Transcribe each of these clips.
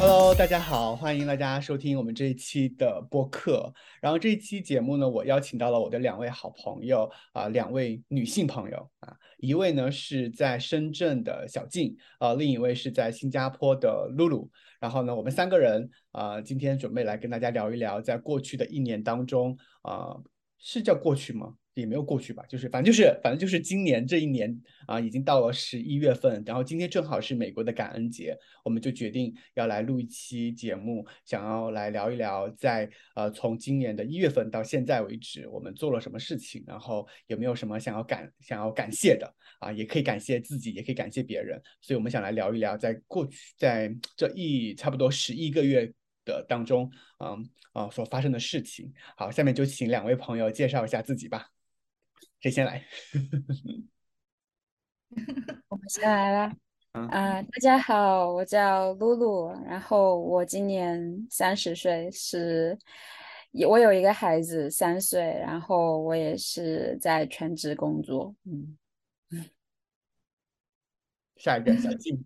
Hello，大家好，欢迎大家收听我们这一期的播客。然后这一期节目呢，我邀请到了我的两位好朋友啊、两位女性朋友啊，一位呢是在深圳的小静，呃，另一位是在新加坡的露露。然后呢，我们三个人啊、今天准备来跟大家聊一聊，在过去的一年当中啊、是叫过去吗？也没有过去吧，就是反正就是反正就是今年这一年啊，已经到了十一月份，然后今天正好是美国的感恩节，我们就决定要来录一期节目，想要来聊一聊在呃从今年的一月份到现在为止，我们做了什么事情，然后有没有什么想要感想要感谢的啊，也可以感谢自己，也可以感谢别人，所以我们想来聊一聊在过去在这一差不多十一个月的当中，嗯啊所发生的事情。好，下面就请两位朋友介绍一下自己吧，谁先来？我们先来啦。嗯啊、大家好，我叫露露，然后我今年三十岁，是，也我有一个孩子三岁，然后我也是在全职工作，嗯，下一个小静。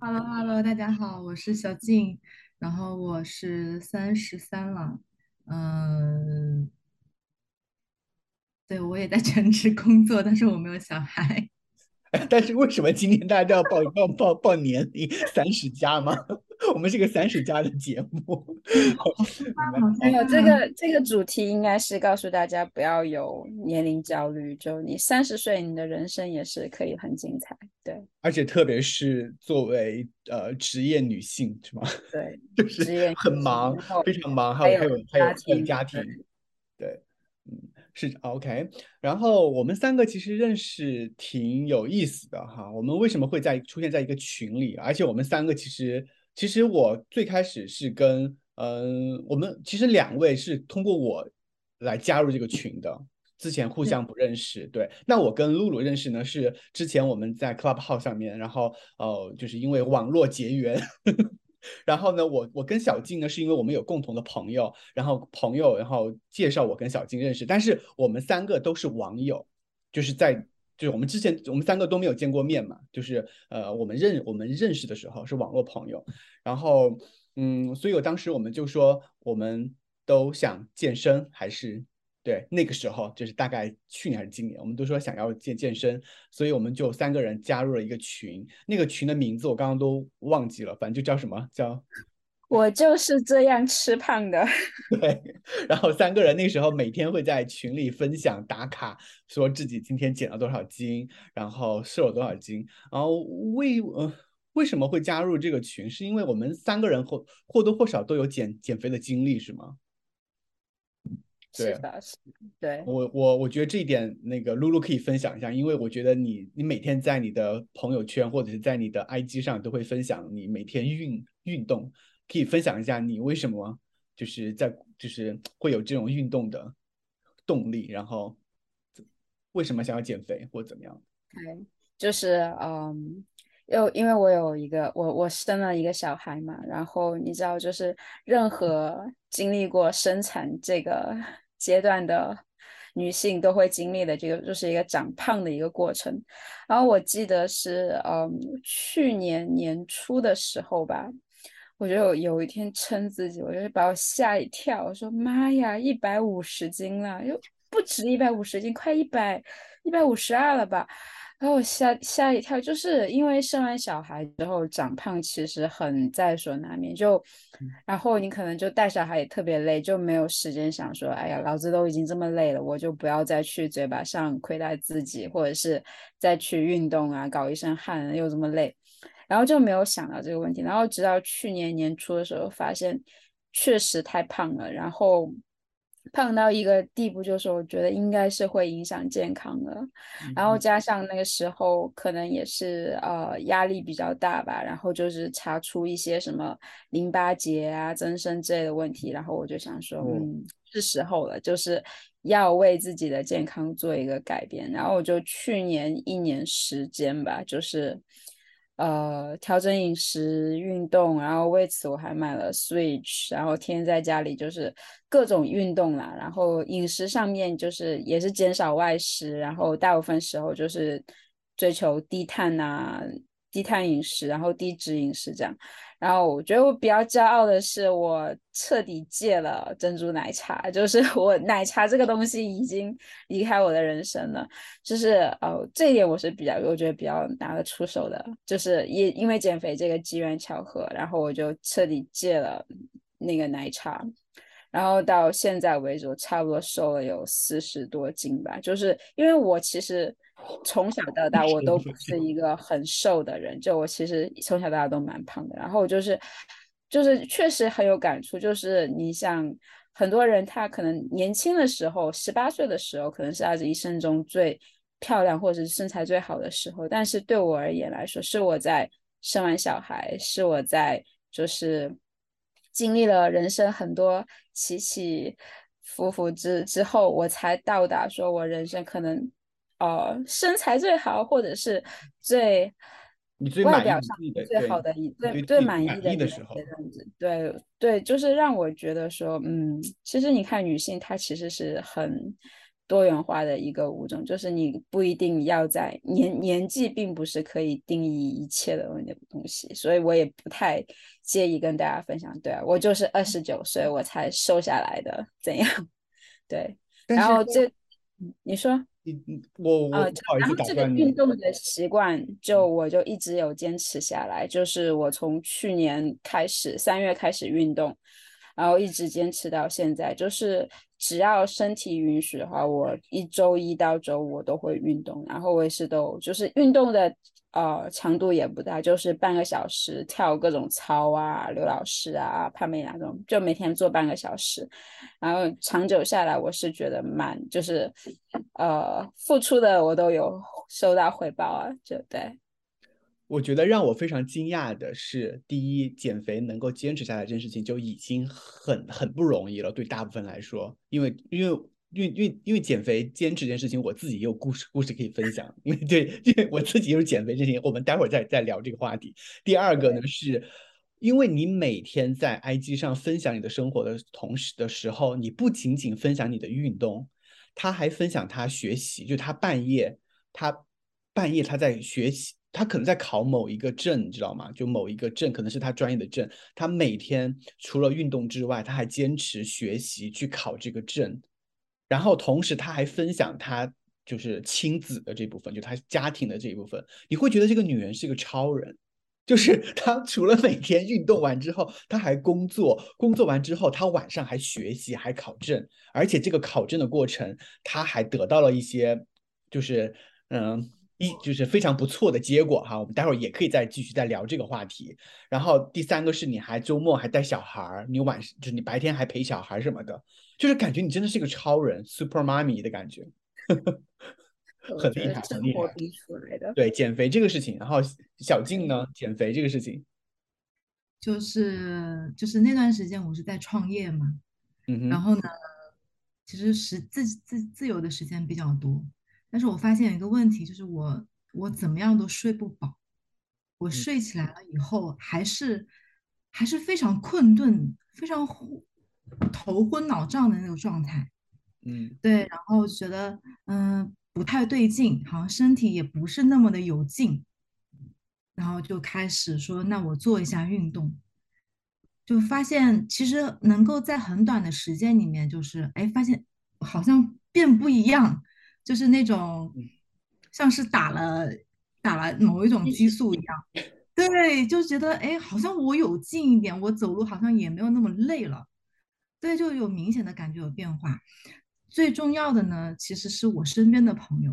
Hello Hello，大家好，我是小静，然后我是三十三了，嗯，对，我也在全职工作，但是我没有小孩。但是为什么今天大家都要报报报报年龄三十加吗？我们是个三十加的节目。没有这个这个主题应该是告诉大家不要有年龄焦虑，就你三十岁，你的人生也是可以很精彩，对而且特别是作为呃职业女性，是吗？对，就是很忙，非常忙，还有还还有有还有家庭是 OK。然后我们三个其实认识挺有意思的哈。我们为什么会在出现在一个群里？而且我们三个其实，其实我最开始是跟嗯，我们其实两位是通过我来加入这个群的。之前互相不认识，对。那我跟露露认识呢，是之前我们在 Clubhouse 上面，然后呃，就是因为网络结缘，然后呢，我我跟小静呢，是因为我们有共同的朋友，然后朋友然后介绍我跟小静认识，但是我们三个都是网友，就是在就是我们之前我们三个都没有见过面嘛，就是呃我们认我们认识的时候是网络朋友，然后嗯，所以我当时我们就说我们都想健身，还是对那个时候就是大概去年还是今年，我们都说想要健健身，所以我们就三个人加入了一个群，那个群的名字我刚刚都忘记了，反正就叫什么叫 我就是这样吃胖的。对，然后三个人那时候每天会在群里分享打卡，说自己今天减了多少斤，然后瘦了多少斤。然后为呃为什么会加入这个群？是因为我们三个人或或多或少都有减减肥的经历，是吗？对是的，是的，对，我我我觉得这一点，那个露露可以分享一下，因为我觉得你你每天在你的朋友圈或者是在你的 IG 上都会分享你每天运运动，可以分享一下你为什么就是在就是会有这种运动的动力，然后为什么想要减肥或怎么样？对，就是嗯，又因为我有一个我我生了一个小孩嘛，然后你知道，就是任何经历过生产这个阶段的女性都会经历的这个，就是一个长胖的一个过程。然后我记得是嗯去年年初的时候吧。我就有一天称自己，我就是把我吓一跳，我说妈呀，一百五十斤了，又不止一百五十斤，快一百一百五十二了吧？然后我吓吓一跳，就是因为生完小孩之后长胖，其实很在所难免。就，然后你可能就带小孩也特别累，就没有时间想说，哎呀，老子都已经这么累了，我就不要再去嘴巴上亏待自己，或者是再去运动啊，搞一身汗又这么累。然后就没有想到这个问题，然后直到去年年初的时候，发现确实太胖了，然后胖到一个地步，就是我觉得应该是会影响健康的。然后加上那个时候可能也是呃压力比较大吧，然后就是查出一些什么淋巴结啊、增生之类的问题，然后我就想说，哦嗯，是时候了，就是要为自己的健康做一个改变。然后我就去年一年时间吧，就是。呃，调整饮食、运动，然后为此我还买了 Switch，然后天天在家里就是各种运动啦。然后饮食上面就是也是减少外食，然后大部分时候就是追求低碳呐、低碳饮食，然后低脂饮食这样。然后我觉得我比较骄傲的是，我彻底戒了珍珠奶茶，就是我奶茶这个东西已经离开我的人生了。就是呃，这一点我是比较，我觉得比较拿得出手的。就是也因为减肥这个机缘巧合，然后我就彻底戒了那个奶茶。然后到现在为止，我差不多瘦了有四十多斤吧。就是因为我其实。从小到大，我都不是一个很瘦的人，就我其实从小到大都蛮胖的。然后就是，就是确实很有感触。就是你像很多人，他可能年轻的时候，十八岁的时候，可能是他这一生中最漂亮或者是身材最好的时候。但是对我而言来说，是我在生完小孩，是我在就是经历了人生很多起起伏伏之之后，我才到达说我人生可能。呃，身材最好，或者是最你最外表上最好的一最最满意的时候，对对，就是让我觉得说，嗯，其实你看女性她其实是很多元化的一个物种，就是你不一定要在年年纪，并不是可以定义一切的那个东西，所以我也不太介意跟大家分享。对啊，我就是二十九岁我才瘦下来的，怎样？对，然后这你说。你我我我然后这个运动的习惯，就我就一直有坚持下来。就是我从去年开始，三月开始运动，然后一直坚持到现在。就是只要身体允许的话，我一周一到周五我都会运动。然后我也是都就是运动的。呃，强度也不大，就是半个小时跳各种操啊，刘老师啊，帕梅拉这种，就每天做半个小时，然后长久下来，我是觉得蛮，就是呃，付出的我都有收到回报啊，就对。我觉得让我非常惊讶的是，第一，减肥能够坚持下来这件事情就已经很很不容易了，对大部分来说，因为因为。因为因为因为减肥坚持这件事情，我自己也有故事故事可以分享。因为对，因为我自己就是减肥这件事情，我们待会儿再再聊这个话题。第二个呢，是因为你每天在 IG 上分享你的生活的同时的时候，你不仅仅分享你的运动，他还分享他学习，就他半夜他半夜他在学习，他可能在考某一个证，你知道吗？就某一个证可能是他专业的证，他每天除了运动之外，他还坚持学习去考这个证。然后同时他还分享他就是亲子的这部分，就他家庭的这一部分，你会觉得这个女人是一个超人，就是 她除了每天运动完之后，她还工作，工作完之后她晚上还学习，还考证，而且这个考证的过程，她还得到了一些，就是嗯一就是非常不错的结果哈。我们待会儿也可以再继续再聊这个话题。然后第三个是你还周末还带小孩儿，你晚上就是你白天还陪小孩什么的。就是感觉你真的是一个超人，super mommy 的感觉，很厉害，很厉害。对减肥这个事情，然后小静呢，减肥这个事情，就是就是那段时间我是在创业嘛，嗯然后呢，其实时自自自由的时间比较多，但是我发现有一个问题，就是我我怎么样都睡不饱，我睡起来了以后还是还是非常困顿，非常。头昏脑胀的那种状态，嗯，对，然后觉得嗯不太对劲，好像身体也不是那么的有劲，然后就开始说那我做一下运动，就发现其实能够在很短的时间里面，就是哎发现好像变不一样，就是那种像是打了打了某一种激素一样，对，就觉得哎好像我有劲一点，我走路好像也没有那么累了。对，就有明显的感觉有变化。最重要的呢，其实是我身边的朋友，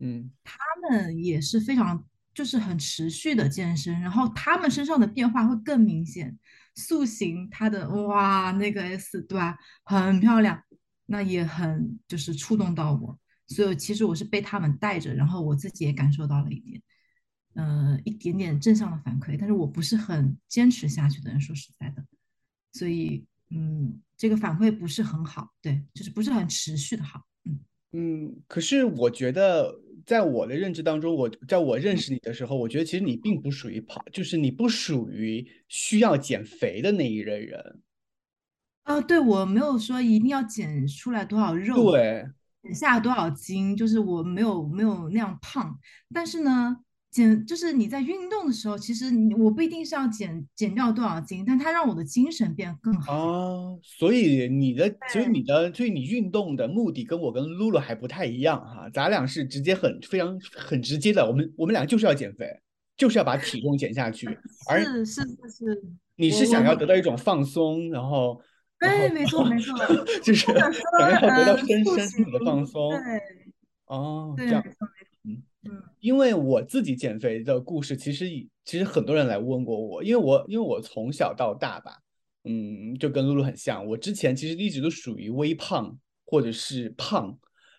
嗯，他们也是非常就是很持续的健身，然后他们身上的变化会更明显。塑形，他的哇，那个 S 对吧，很漂亮，那也很就是触动到我。所以其实我是被他们带着，然后我自己也感受到了一点，呃，一点点正向的反馈。但是我不是很坚持下去的人，说实在的，所以。嗯，这个反馈不是很好，对，就是不是很持续的好。嗯嗯，可是我觉得，在我的认知当中，我在我认识你的时候，我觉得其实你并不属于跑，就是你不属于需要减肥的那一类人。啊，对，我没有说一定要减出来多少肉，对，减下多少斤，就是我没有没有那样胖。但是呢，减就是你在运动的时候，其实你我不一定是要减减掉多少斤，但它让我的精神变更好。啊，所以你的，所以你的，所以你运动的目的跟我跟露露还不太一样哈，咱俩是直接很非常很直接的，我们我们俩就是要减肥，就是要把体重减下去，而是是是是，你是想要得到一种放松，然后，对，没错没错，就是想要得到身身体的放松，对，哦，这样。嗯嗯，因为我自己减肥的故事，其实其实很多人来问过我，因为我因为我从小到大吧，嗯，就跟露露很像。我之前其实一直都属于微胖或者是胖，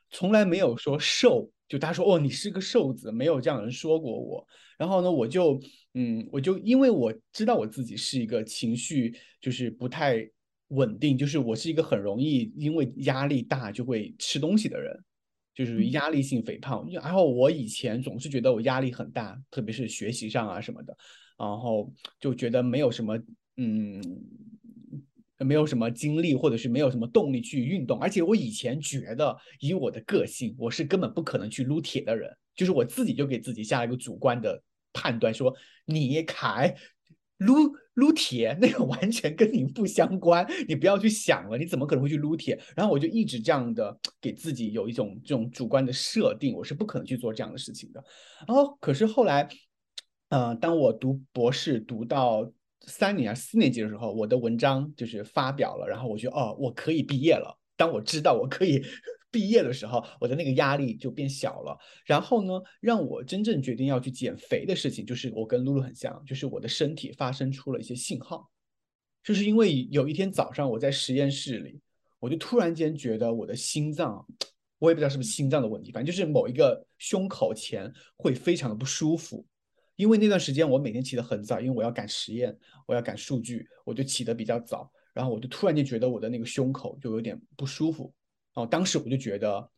从来没有说瘦。就大家说哦，你是个瘦子，没有这样人说过我。然后呢，我就嗯，我就因为我知道我自己是一个情绪就是不太稳定，就是我是一个很容易因为压力大就会吃东西的人。就是压力性肥胖，然后我以前总是觉得我压力很大，特别是学习上啊什么的，然后就觉得没有什么，嗯，没有什么精力或者是没有什么动力去运动，而且我以前觉得以我的个性，我是根本不可能去撸铁的人，就是我自己就给自己下了一个主观的判断，说你凯。撸撸铁那个完全跟你不相关，你不要去想了，你怎么可能会去撸铁？然后我就一直这样的给自己有一种这种主观的设定，我是不可能去做这样的事情的。然后可是后来，呃，当我读博士读到三年、四年级的时候，我的文章就是发表了，然后我觉得哦，我可以毕业了。当我知道我可以。毕业的时候，我的那个压力就变小了。然后呢，让我真正决定要去减肥的事情，就是我跟露露很像，就是我的身体发生出了一些信号。就是因为有一天早上我在实验室里，我就突然间觉得我的心脏，我也不知道是不是心脏的问题，反正就是某一个胸口前会非常的不舒服。因为那段时间我每天起得很早，因为我要赶实验，我要赶数据，我就起得比较早。然后我就突然间觉得我的那个胸口就有点不舒服。哦，当时我就觉得，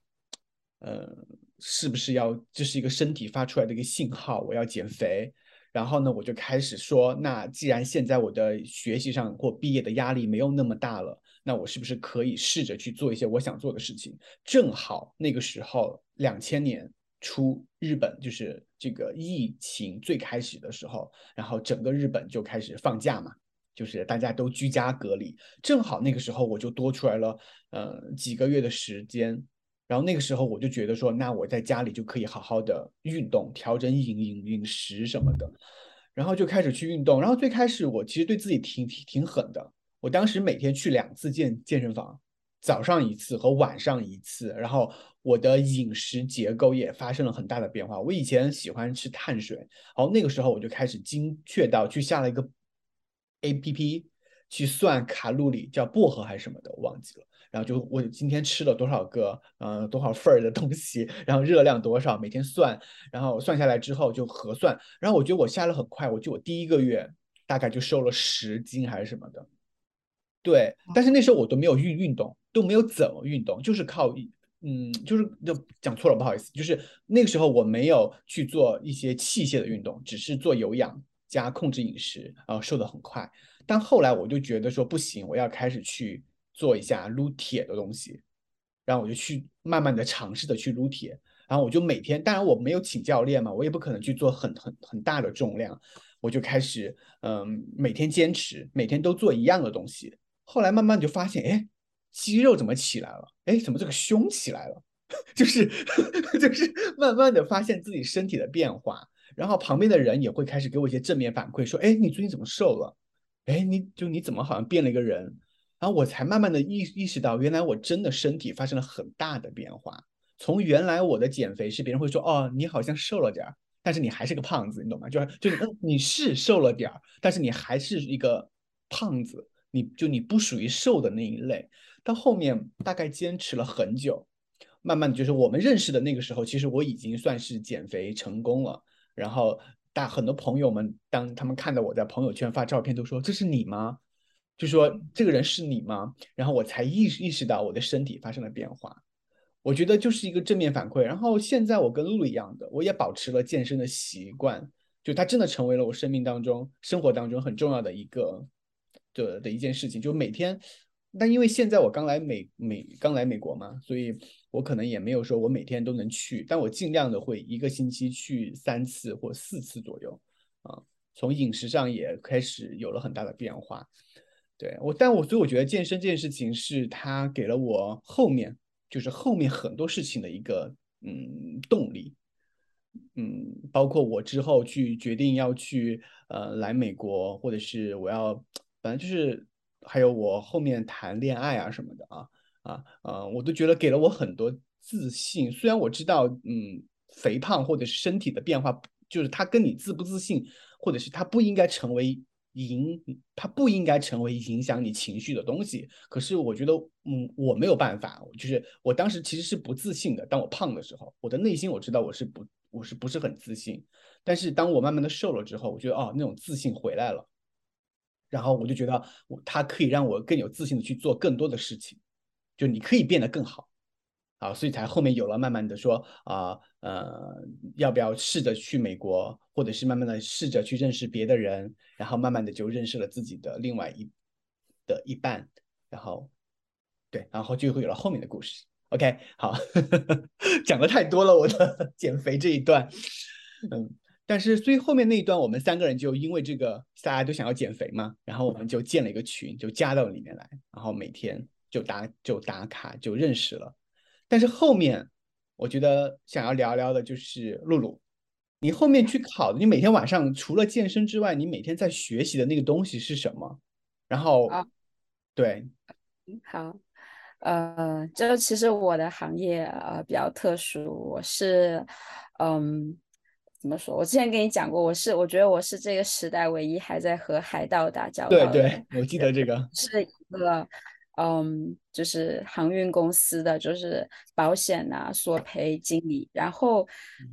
呃，是不是要这是一个身体发出来的一个信号，我要减肥。然后呢，我就开始说，那既然现在我的学习上或毕业的压力没有那么大了，那我是不是可以试着去做一些我想做的事情？正好那个时候，两千年初，日本就是这个疫情最开始的时候，然后整个日本就开始放假嘛。就是大家都居家隔离，正好那个时候我就多出来了，呃，几个月的时间。然后那个时候我就觉得说，那我在家里就可以好好的运动，调整饮饮饮食什么的，然后就开始去运动。然后最开始我其实对自己挺挺挺狠的，我当时每天去两次健健身房，早上一次和晚上一次。然后我的饮食结构也发生了很大的变化。我以前喜欢吃碳水，然后那个时候我就开始精确到去下了一个。A P P 去算卡路里，叫薄荷还是什么的，我忘记了。然后就我今天吃了多少个，呃，多少份儿的东西，然后热量多少，每天算，然后算下来之后就核算。然后我觉得我下了很快，我就我第一个月大概就瘦了十斤还是什么的。对，但是那时候我都没有运运动，都没有怎么运动，就是靠，嗯，就是就讲错了，不好意思，就是那个时候我没有去做一些器械的运动，只是做有氧。加控制饮食，然后瘦的很快。但后来我就觉得说不行，我要开始去做一下撸铁的东西。然后我就去慢慢的尝试的去撸铁。然后我就每天，当然我没有请教练嘛，我也不可能去做很很很大的重量。我就开始，嗯，每天坚持，每天都做一样的东西。后来慢慢就发现，哎，肌肉怎么起来了？哎，怎么这个胸起来了？就是 就是慢慢的发现自己身体的变化。然后旁边的人也会开始给我一些正面反馈，说：“哎，你最近怎么瘦了？哎，你就你怎么好像变了一个人？”然后我才慢慢的意意识到，原来我真的身体发生了很大的变化。从原来我的减肥是别人会说：“哦，你好像瘦了点儿，但是你还是个胖子，你懂吗？”就是就嗯，你是瘦了点儿，但是你还是一个胖子，你就你不属于瘦的那一类。到后面大概坚持了很久，慢慢的就是我们认识的那个时候，其实我已经算是减肥成功了。然后大很多朋友们，当他们看到我在朋友圈发照片，都说这是你吗？就说这个人是你吗？然后我才意意识到我的身体发生了变化。我觉得就是一个正面反馈。然后现在我跟露露一样的，我也保持了健身的习惯，就它真的成为了我生命当中、生活当中很重要的一个的的一件事情。就每天但因为现在我刚来美美刚来美国嘛，所以我可能也没有说我每天都能去，但我尽量的会一个星期去三次或四次左右啊。从饮食上也开始有了很大的变化。对我，但我所以我觉得健身这件事情是它给了我后面就是后面很多事情的一个嗯动力。嗯，包括我之后去决定要去呃来美国，或者是我要反正就是还有我后面谈恋爱啊什么的啊啊啊，我都觉得给了我很多自信。虽然我知道嗯肥胖或者是身体的变化，就是它跟你自不自信，或者是它不应该成为影，它不应该成为影响你情绪的东西。可是我觉得嗯我没有办法，就是我当时其实是不自信的。当我胖的时候，我的内心我知道我是不。我是不是很自信？但是当我慢慢的瘦了之后，我觉得哦，那种自信回来了。然后我就觉得，我它可以让我更有自信的去做更多的事情。就你可以变得更好，啊，所以才后面有了慢慢的说啊，呃，要不要试着去美国，或者是慢慢的试着去认识别的人，然后慢慢的就认识了自己的另外一的一半，然后对，然后就会有了后面的故事。OK，好，讲的太多了，我的 减肥这一段，嗯，但是所以后面那一段，我们三个人就因为这个，大家都想要减肥嘛，然后我们就建了一个群，就加到里面来，然后每天就打就打卡就认识了。但是后面我觉得想要聊聊的就是露露，你后面去考的，你每天晚上除了健身之外，你每天在学习的那个东西是什么？然后，对，好。呃，就其实我的行业呃比较特殊，我是，嗯，怎么说？我之前跟你讲过，我是我觉得我是这个时代唯一还在和海盗打交道的。对对，我记得这个是一个，嗯，就是航运公司的，就是保险啊索赔经理。然后，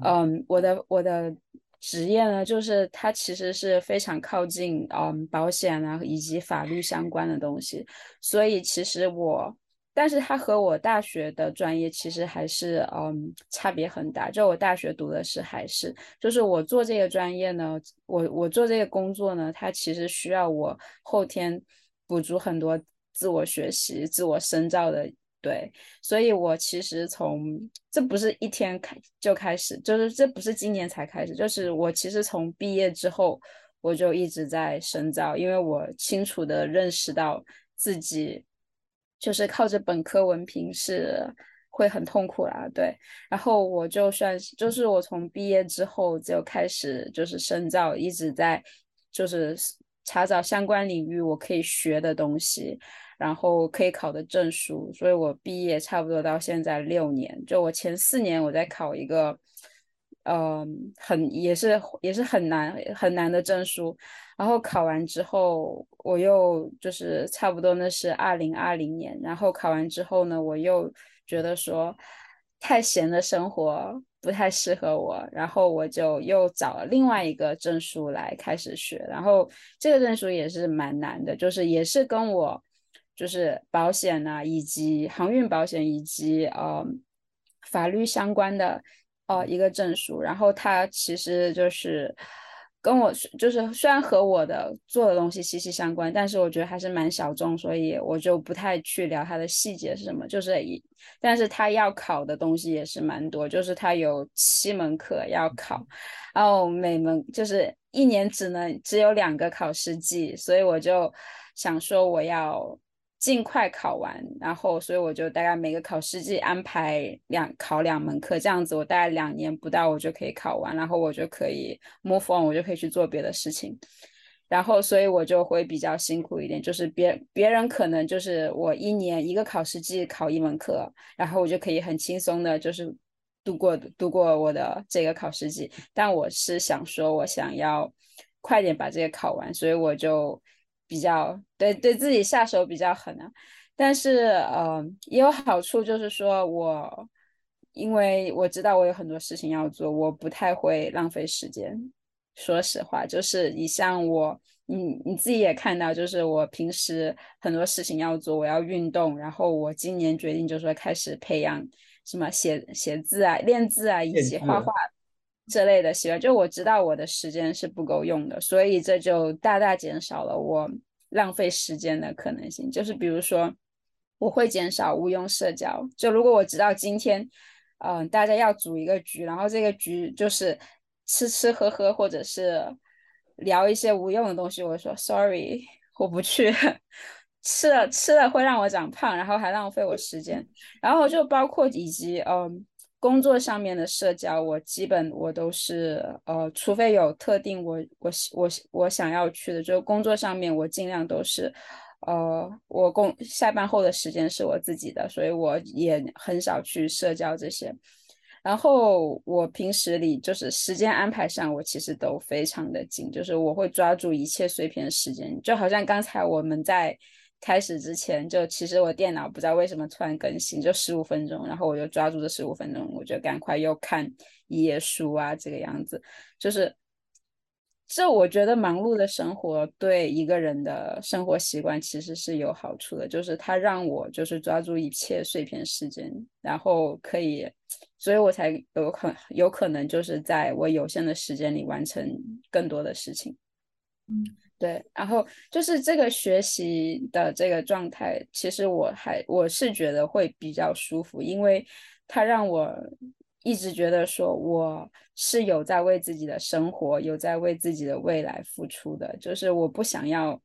嗯，我的我的职业呢，就是它其实是非常靠近嗯保险啊以及法律相关的东西，所以其实我。但是它和我大学的专业其实还是嗯差别很大。就我大学读的是海事，就是我做这个专业呢，我我做这个工作呢，它其实需要我后天补足很多自我学习、自我深造的。对，所以我其实从这不是一天开就开始，就是这不是今年才开始，就是我其实从毕业之后我就一直在深造，因为我清楚的认识到自己。就是靠着本科文凭是会很痛苦啦，对。然后我就算是，就是我从毕业之后就开始就是深造，一直在就是查找相关领域我可以学的东西，然后可以考的证书。所以我毕业差不多到现在六年，就我前四年我在考一个，嗯，很也是也是很难很难的证书。然后考完之后，我又就是差不多那是二零二零年。然后考完之后呢，我又觉得说太闲的生活不太适合我，然后我就又找了另外一个证书来开始学。然后这个证书也是蛮难的，就是也是跟我就是保险啊，以及航运保险以及呃法律相关的呃一个证书。然后它其实就是。跟我就是虽然和我的做的东西息息相关，但是我觉得还是蛮小众，所以我就不太去聊它的细节是什么。就是一，但是他要考的东西也是蛮多，就是他有七门课要考，然后每门就是一年只能只有两个考试季，所以我就想说我要。尽快考完，然后所以我就大概每个考试季安排两考两门课，这样子我大概两年不到我就可以考完，然后我就可以 move on，我就可以去做别的事情。然后所以我就会比较辛苦一点，就是别别人可能就是我一年一个考试季考一门课，然后我就可以很轻松的，就是度过度过我的这个考试季。但我是想说，我想要快点把这个考完，所以我就。比较对对自己下手比较狠啊，但是呃也有好处，就是说我因为我知道我有很多事情要做，我不太会浪费时间。说实话，就是你像我，你你自己也看到，就是我平时很多事情要做，我要运动，然后我今年决定就是说开始培养什么写写字啊、练字啊以及画画。这类的习惯，就我知道我的时间是不够用的，所以这就大大减少了我浪费时间的可能性。就是比如说，我会减少无用社交。就如果我知道今天，嗯，大家要组一个局，然后这个局就是吃吃喝喝，或者是聊一些无用的东西，我说 sorry，我不去。吃了吃了会让我长胖，然后还浪费我时间。然后就包括以及嗯。工作上面的社交，我基本我都是呃，除非有特定我我我我想要去的，就工作上面我尽量都是，呃，我工下班后的时间是我自己的，所以我也很少去社交这些。然后我平时里就是时间安排上，我其实都非常的紧，就是我会抓住一切碎片时间，就好像刚才我们在。开始之前，就其实我电脑不知道为什么突然更新，就十五分钟，然后我就抓住这十五分钟，我就赶快又看一页书啊，这个样子。就是这，我觉得忙碌的生活对一个人的生活习惯其实是有好处的，就是它让我就是抓住一切碎片时间，然后可以，所以我才有可有可能就是在我有限的时间里完成更多的事情。嗯。对，然后就是这个学习的这个状态，其实我还我是觉得会比较舒服，因为它让我一直觉得说我是有在为自己的生活，有在为自己的未来付出的，就是我不想要，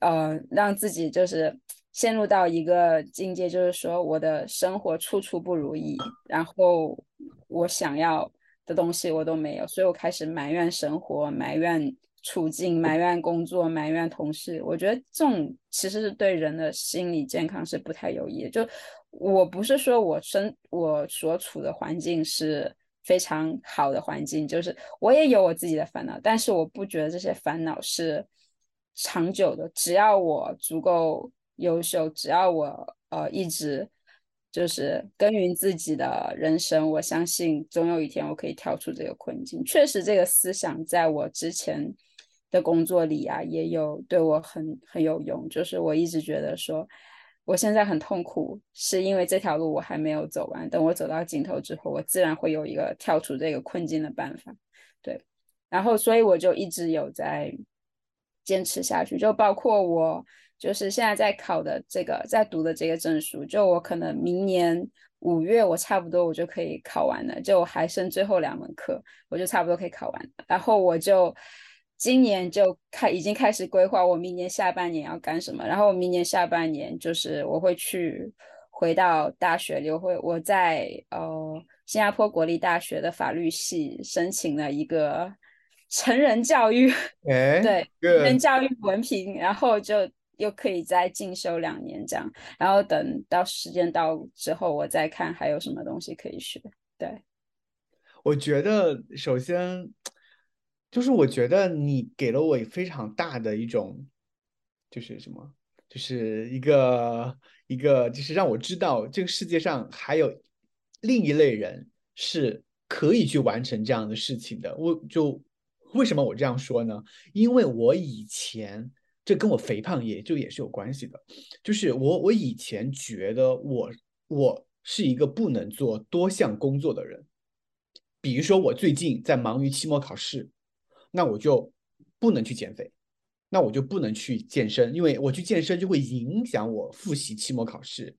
呃，让自己就是陷入到一个境界，就是说我的生活处处不如意，然后我想要的东西我都没有，所以我开始埋怨生活，埋怨。处境埋怨工作埋怨同事，我觉得这种其实是对人的心理健康是不太有益的。就我不是说我生我所处的环境是非常好的环境，就是我也有我自己的烦恼，但是我不觉得这些烦恼是长久的。只要我足够优秀，只要我呃一直就是耕耘自己的人生，我相信总有一天我可以跳出这个困境。确实，这个思想在我之前。的工作里啊，也有对我很很有用。就是我一直觉得说，我现在很痛苦，是因为这条路我还没有走完。等我走到尽头之后，我自然会有一个跳出这个困境的办法。对，然后所以我就一直有在坚持下去。就包括我，就是现在在考的这个，在读的这个证书，就我可能明年五月，我差不多我就可以考完了。就还剩最后两门课，我就差不多可以考完了。然后我就。今年就开已经开始规划我明年下半年要干什么，然后我明年下半年就是我会去回到大学留会，我在呃新加坡国立大学的法律系申请了一个成人教育，哎，对，成人教育文凭，然后就又可以再进修两年这样，然后等到时间到之后，我再看还有什么东西可以学。对，我觉得首先。就是我觉得你给了我非常大的一种，就是什么，就是一个一个，就是让我知道这个世界上还有另一类人是可以去完成这样的事情的。我就为什么我这样说呢？因为我以前这跟我肥胖也就也是有关系的，就是我我以前觉得我我是一个不能做多项工作的人，比如说我最近在忙于期末考试。那我就不能去减肥，那我就不能去健身，因为我去健身就会影响我复习期末考试，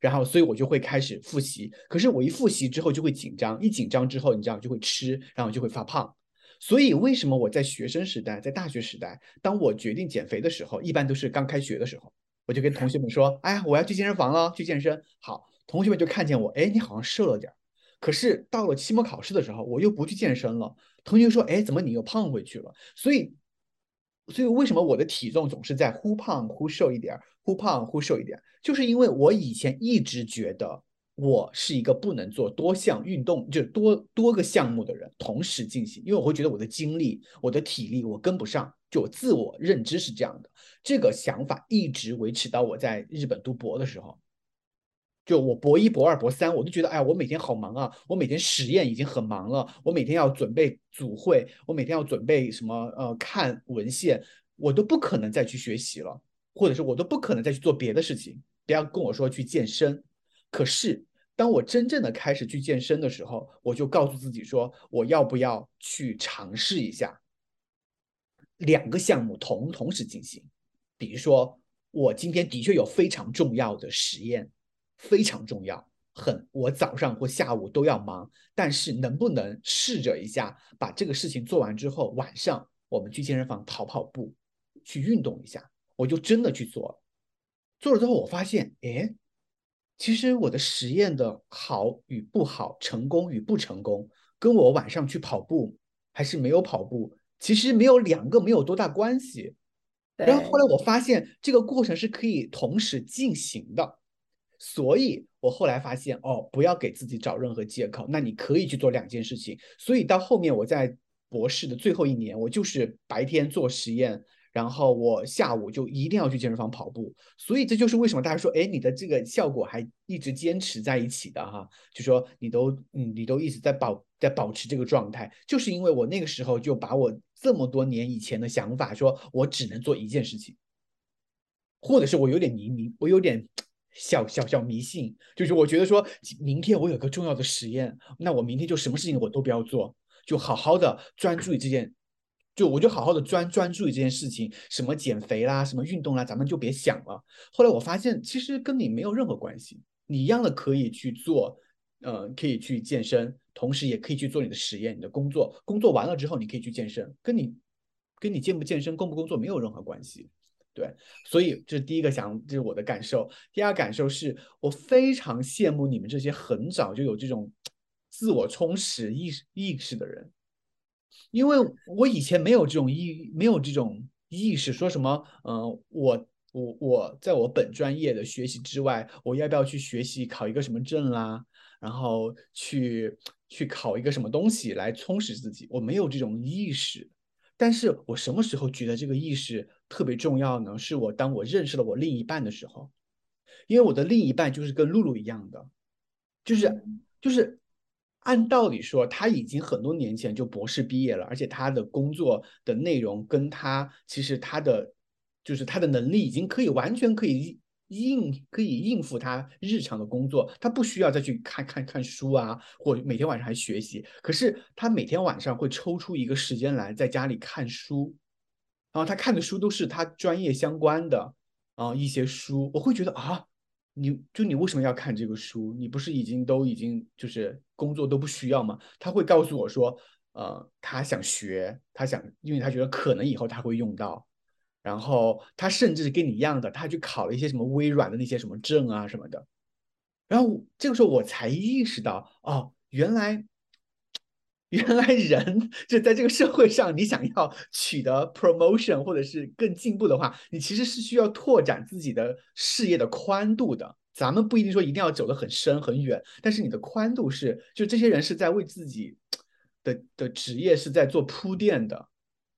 然后所以我就会开始复习。可是我一复习之后就会紧张，一紧张之后你知道就会吃，然后就会发胖。所以为什么我在学生时代，在大学时代，当我决定减肥的时候，一般都是刚开学的时候，我就跟同学们说：“哎呀，我要去健身房了，去健身。”好，同学们就看见我，哎，你好像瘦了点儿。可是到了期末考试的时候，我又不去健身了。同学说：“哎，怎么你又胖回去了？”所以，所以为什么我的体重总是在忽胖忽瘦一点，忽胖忽瘦一点？就是因为我以前一直觉得我是一个不能做多项运动，就多多个项目的人同时进行，因为我会觉得我的精力、我的体力我跟不上，就我自我认知是这样的。这个想法一直维持到我在日本读博的时候。就我博一、博二、博三，我都觉得，哎，我每天好忙啊！我每天实验已经很忙了，我每天要准备组会，我每天要准备什么？呃，看文献，我都不可能再去学习了，或者是我都不可能再去做别的事情。不要跟我说去健身。可是，当我真正的开始去健身的时候，我就告诉自己说，我要不要去尝试一下两个项目同同时进行？比如说，我今天的确有非常重要的实验，非常重要，很我早上或下午都要忙，但是能不能试着一下把这个事情做完之后，晚上我们去健身房跑跑步，去运动一下，我就真的去做了。做了之后，我发现，哎，其实我的实验的好与不好，成功与不成功，跟我晚上去跑步还是没有跑步，其实没有两个没有多大关系。然后后来我发现这个过程是可以同时进行的，所以我后来发现，哦，不要给自己找任何借口，那你可以去做两件事情。所以到后面我在博士的最后一年，我就是白天做实验。然后我下午就一定要去健身房跑步，所以这就是为什么大家说，哎，你的这个效果还一直坚持在一起的哈，就说你都嗯，你都一直在保在保持这个状态，就是因为我那个时候就把我这么多年以前的想法，说我只能做一件事情，或者是我有点迷迷，我有点小小小迷信，就是我觉得说明天我有个重要的实验，那我明天就什么事情我都不要做，就好好的专注于这件。就我就好好的专专注于这件事情，什么减肥啦，什么运动啦，咱们就别想了。后来我发现，其实跟你没有任何关系，你一样的可以去做，呃，可以去健身，同时也可以去做你的实验、你的工作。工作完了之后，你可以去健身，跟你跟你健不健身、工不工作没有任何关系。对，所以这是第一个想，这是我的感受。第二感受是我非常羡慕你们这些很早就有这种自我充实意识意识的人。因为我以前没有这种意，没有这种意识，说什么，嗯，我我我在我本专业的学习之外，我要不要去学习考一个什么证啦？然后去去考一个什么东西来充实自己？我没有这种意识。但是我什么时候觉得这个意识特别重要呢？是我当我认识了我另一半的时候，因为我的另一半就是跟露露一样的，就是就是。按道理说，他已经很多年前就博士毕业了，而且他的工作的内容跟他其实他的就是他的能力已经可以完全可以应可以应付他日常的工作，他不需要再去看看看书啊，或每天晚上还学习。可是他每天晚上会抽出一个时间来在家里看书，然后他看的书都是他专业相关的啊一些书，我会觉得啊。你就你为什么要看这个书？你不是已经都已经就是工作都不需要吗？他会告诉我说，呃，他想学，他想，因为他觉得可能以后他会用到。然后他甚至跟你一样的，他去考了一些什么微软的那些什么证啊什么的。然后这个时候我才意识到，哦，原来。原来人就在这个社会上，你想要取得 promotion 或者是更进步的话，你其实是需要拓展自己的事业的宽度的。咱们不一定说一定要走得很深很远，但是你的宽度是，就这些人是在为自己的的职业是在做铺垫的。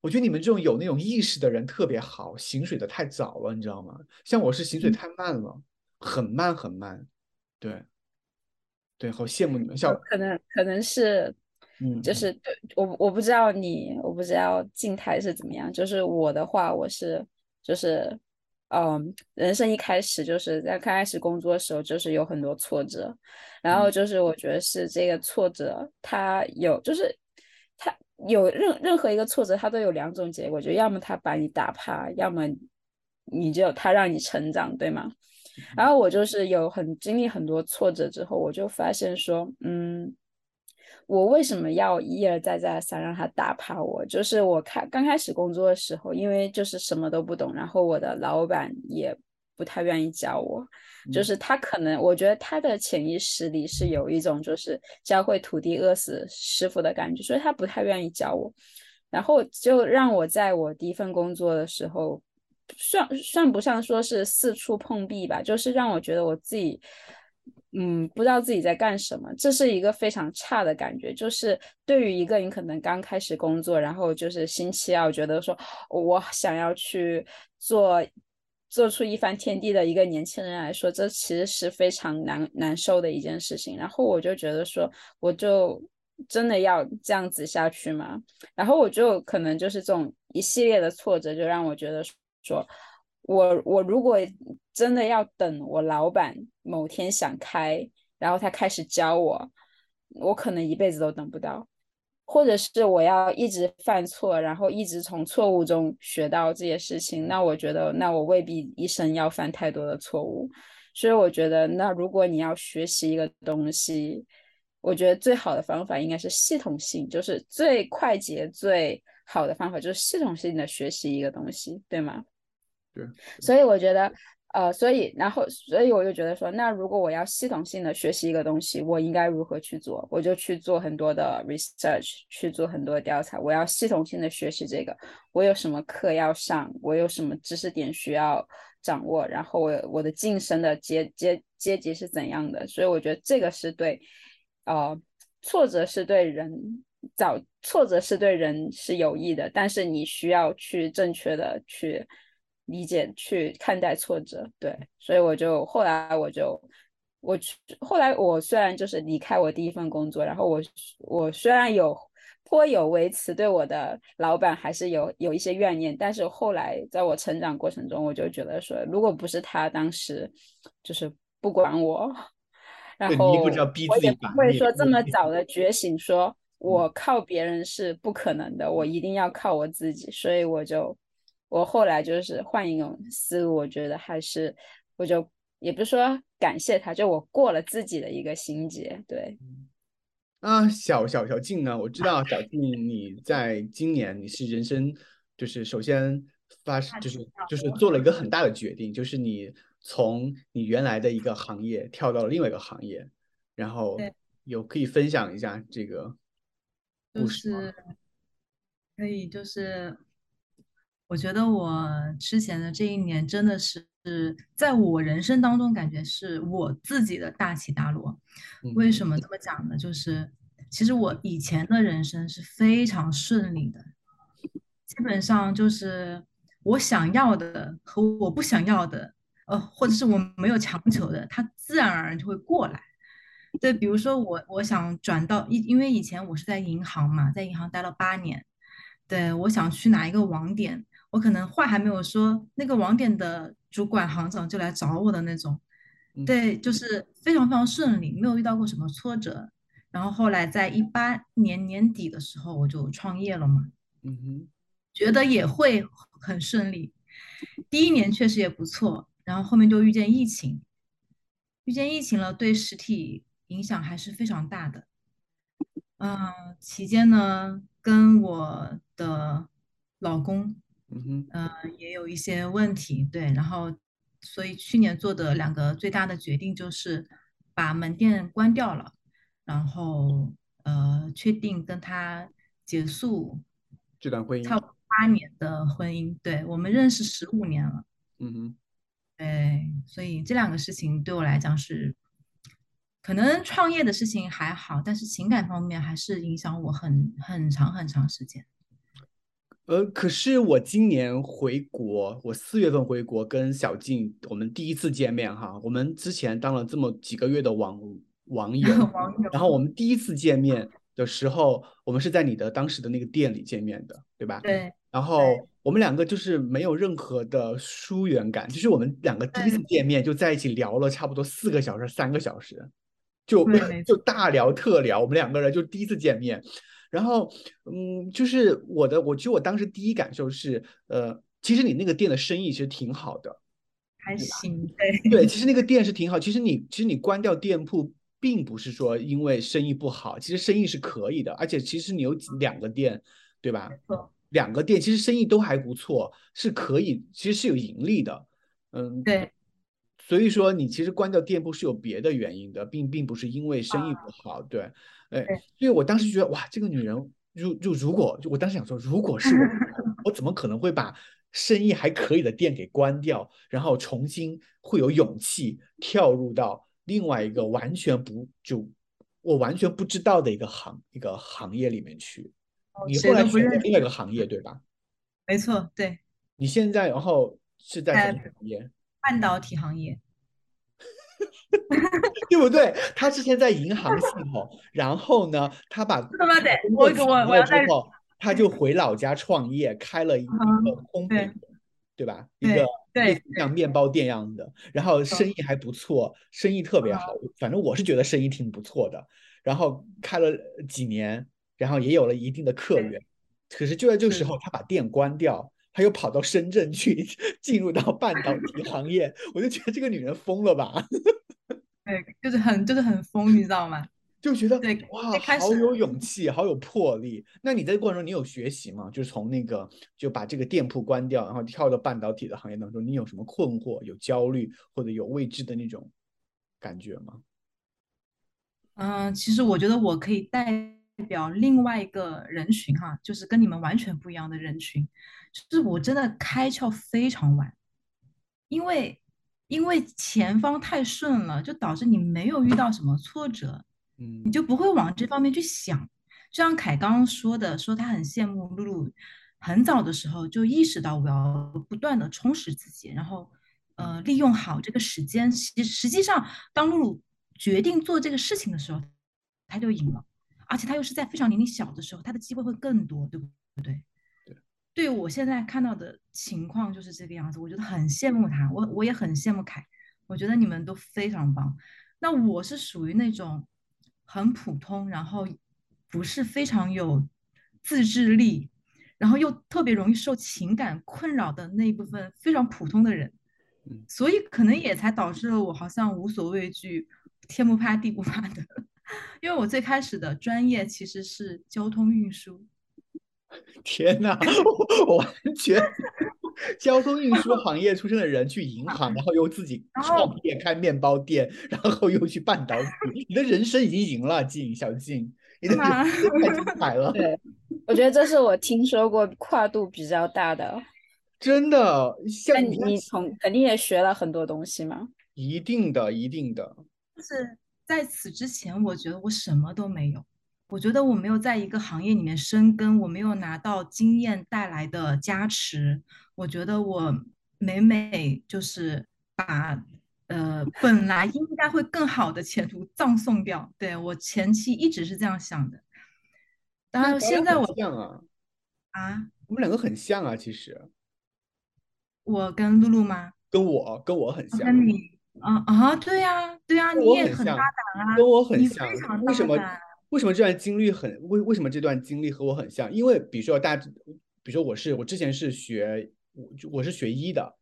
我觉得你们这种有那种意识的人特别好，醒水的太早了，你知道吗？像我是醒水太慢了，很慢很慢。对，对，好羡慕你们。像可能可能是。嗯，就是对我我不知道你，我不知道静态是怎么样。就是我的话，我是就是，嗯，人生一开始就是在刚开始工作的时候，就是有很多挫折，然后就是我觉得是这个挫折，它有就是它有任任何一个挫折，它都有两种结果，就要么他把你打趴，要么你就他让你成长，对吗？然后我就是有很经历很多挫折之后，我就发现说，嗯。我为什么要一而再再而三让他打趴我？就是我开刚开始工作的时候，因为就是什么都不懂，然后我的老板也不太愿意教我，就是他可能我觉得他的潜意识里是有一种就是教会徒弟饿死师傅的感觉，所以他不太愿意教我，然后就让我在我第一份工作的时候，算算不上说是四处碰壁吧，就是让我觉得我自己。嗯，不知道自己在干什么，这是一个非常差的感觉。就是对于一个你可能刚开始工作，然后就是星期要觉得说我想要去做做出一番天地的一个年轻人来说，这其实是非常难难受的一件事情。然后我就觉得说，我就真的要这样子下去吗？然后我就可能就是这种一系列的挫折，就让我觉得说。我我如果真的要等我老板某天想开，然后他开始教我，我可能一辈子都等不到。或者是我要一直犯错，然后一直从错误中学到这些事情，那我觉得，那我未必一生要犯太多的错误。所以我觉得，那如果你要学习一个东西，我觉得最好的方法应该是系统性，就是最快捷、最好的方法就是系统性的学习一个东西，对吗？对。所以我觉得。呃，所以，然后，所以我就觉得说，那如果我要系统性的学习一个东西，我应该如何去做？我就去做很多的 research，去做很多调查。我要系统性的学习这个，我有什么课要上？我有什么知识点需要掌握？然后我我的晋升的阶阶阶级是怎样的？所以我觉得这个是对，呃，挫折是对人找挫折是对人是有益的，但是你需要去正确的去。理解去看待挫折，对，所以我就后来我就我后来我虽然就是离开我第一份工作，然后我我虽然有颇有微词，对我的老板还是有有一些怨念，但是后来在我成长过程中，我就觉得说，如果不是他当时就是不管我，然后我也不会说这么早的觉醒，说我靠别人是不可能的，我一定要靠我自己，所以我就。我后来就是换一种思路，我觉得还是，我就也不是说感谢他，就我过了自己的一个心结。对，啊，小小小静呢？我知道小静，你在今年你是人生就是首先发就是就是做了一个很大的决定，就是你从你原来的一个行业跳到了另外一个行业，然后有可以分享一下这个故事吗，可以就是。我觉得我之前的这一年真的是在我人生当中感觉是我自己的大起大落。为什么这么讲呢？就是其实我以前的人生是非常顺利的，基本上就是我想要的和我不想要的，呃，或者是我没有强求的，它自然而然就会过来。对，比如说我我想转到因因为以前我是在银行嘛，在银行待了八年，对我想去哪一个网点。我可能话还没有说，那个网点的主管行长就来找我的那种，对，就是非常非常顺利，没有遇到过什么挫折。然后后来在一八年年底的时候，我就创业了嘛，嗯哼，觉得也会很顺利。第一年确实也不错，然后后面就遇见疫情，遇见疫情了，对实体影响还是非常大的。嗯，期间呢，跟我的老公。嗯呃，也有一些问题，对，然后，所以去年做的两个最大的决定就是把门店关掉了，然后呃，确定跟他结束这段婚姻，差不多八年的婚姻，对我们认识十五年了，嗯哼，对，所以这两个事情对我来讲是，可能创业的事情还好，但是情感方面还是影响我很很长很长时间。呃，可是我今年回国，我四月份回国跟小静我们第一次见面哈，我们之前当了这么几个月的网网友，然后我们第一次见面的时候，我们是在你的当时的那个店里见面的，对吧？对。然后我们两个就是没有任何的疏远感，就是我们两个第一次见面就在一起聊了差不多四个小时、三个小时，就就大聊特聊，我们两个人就第一次见面。然后，嗯，就是我的，我其实我当时第一感受是，呃，其实你那个店的生意其实挺好的，还行，对，对，其实那个店是挺好。其实你，其实你关掉店铺，并不是说因为生意不好，其实生意是可以的，而且其实你有两个店，对吧？两个店其实生意都还不错，是可以，其实是有盈利的，嗯，对。所以说你其实关掉店铺是有别的原因的，并并不是因为生意不好，对。哎，所以我当时觉得哇，这个女人，如就如果就我当时想说，如果是我，我怎么可能会把生意还可以的店给关掉，然后重新会有勇气跳入到另外一个完全不就我完全不知道的一个行一个行业里面去？你后来选择另外一个行业对吧？没错，对。你现在然后是在什么行业？半导体行业。对不对？他之前在银行系统，然后呢，他把工作辞了之后，他就回老家创业，开了一个烘焙，对吧？一个类似像面包店样的，然后生意还不错，生意特别好。反正我是觉得生意挺不错的。然后开了几年，然后也有了一定的客源。可是就在这个时候，他把店关掉，他又跑到深圳去 进入到半导体行业，我就觉得这个女人疯了吧？对，就是很就是很疯，你知道吗？就觉得对哇，好有勇气，好有魄力。那你在过程中，你有学习吗？就是从那个就把这个店铺关掉，然后跳到半导体的行业当中，你有什么困惑、有焦虑或者有未知的那种感觉吗？嗯，其实我觉得我可以代表另外一个人群哈，就是跟你们完全不一样的人群，就是我真的开窍非常晚，因为因为前方太顺了，就导致你没有遇到什么挫折，嗯你就不会往这方面去想。就像凯刚刚说的，说他很羡慕露露，很早的时候就意识到我要不断的充实自己，然后呃利用好这个时间。实实际上，当露露决定做这个事情的时候，他就赢了，而且他又是在非常年龄小的时候，他的机会会更多，对不对？对对我现在看到的情况就是这个样子，我觉得很羡慕他，我我也很羡慕凯，我觉得你们都非常棒。那我是属于那种很普通，然后不是非常有自制力，然后又特别容易受情感困扰的那一部分非常普通的人，嗯所以可能也才导致了我好像无所畏惧，天不怕地不怕的。因为我最开始的专业其实是交通运输，天呐，我我完全交通运输行业出身的人去银行，然后又自己创业开面包店，然后又去半导体，你的人生已经赢了，静小静，你的人吗生太精彩了，对，我觉得这是我听说过跨度比较大的。真的，像你你从肯定也学了很多东西嘛？一定的，一定的，就是在此之前，我觉得我什么都没有。我觉得我没有在一个行业里面深耕，我没有拿到经验带来的加持。我觉得我每每就是把呃本来应该会更好的前途葬送掉。对，我前期一直是这样想的。当然，现在我像啊，啊，我们两个很像啊，其实我跟露露吗？跟我跟我很像，跟你，啊啊，对呀，对呀，跟你也很大胆啊，跟我很像你像非常为什么大胆。为什么这段经历很为为什么这段经历和我很像？因为比如说大家，比如说我是我之前是学我我是学医的，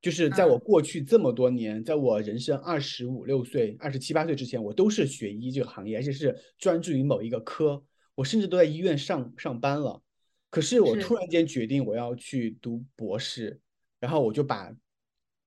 就是在我嗯过去这么多年，在我人生二十五六岁、二十七八岁之前，我都是学医这个行业，而且是专注于某一个科，我甚至都在医院上上班了。可是我突然间决定我要去读博士，然后我就把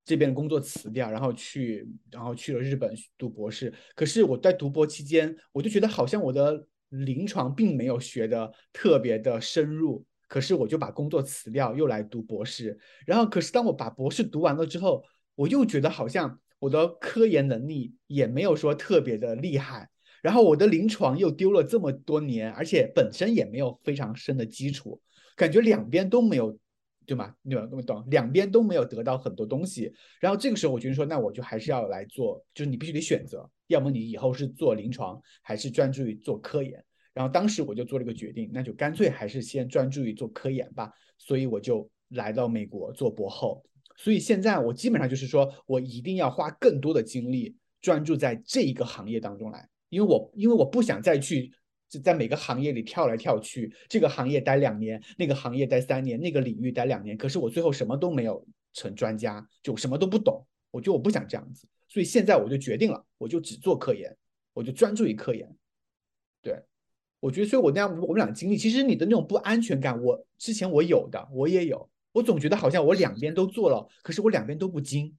这边的工作辞掉，然后去，然后去了日本读博士。可是我在读博期间，我就觉得好像我的临床并没有学的特别的深入。可是我就把工作辞掉，又来读博士。然后，可是当我把博士读完了之后，我又觉得好像我的科研能力也没有说特别的厉害。然后我的临床又丢了这么多年，而且本身也没有非常深的基础，感觉两边都没有，对吗？对吧？懂懂？两边都没有得到很多东西。然后这个时候我觉得说，那我就还是要来做，就是你必须得选择，要么你以后是做临床，还是专注于做科研。然后当时我就做了一个决定，那就干脆还是先专注于做科研吧。所以我就来到美国做博后。所以现在我基本上就是说我一定要花更多的精力专注在这一个行业当中来，因为我因为我不想再去就在每个行业里跳来跳去，这个行业待两年，那个行业待三年，那个领域待两年，可是我最后什么都没有成专家，就什么都不懂。我觉得我不想这样子，所以现在我就决定了，我就只做科研，我就专注于科研。对，我觉得，所以我那样我们俩经历，其实你的那种不安全感，我之前我有的，我也有。我总觉得好像我两边都做了，可是我两边都不精。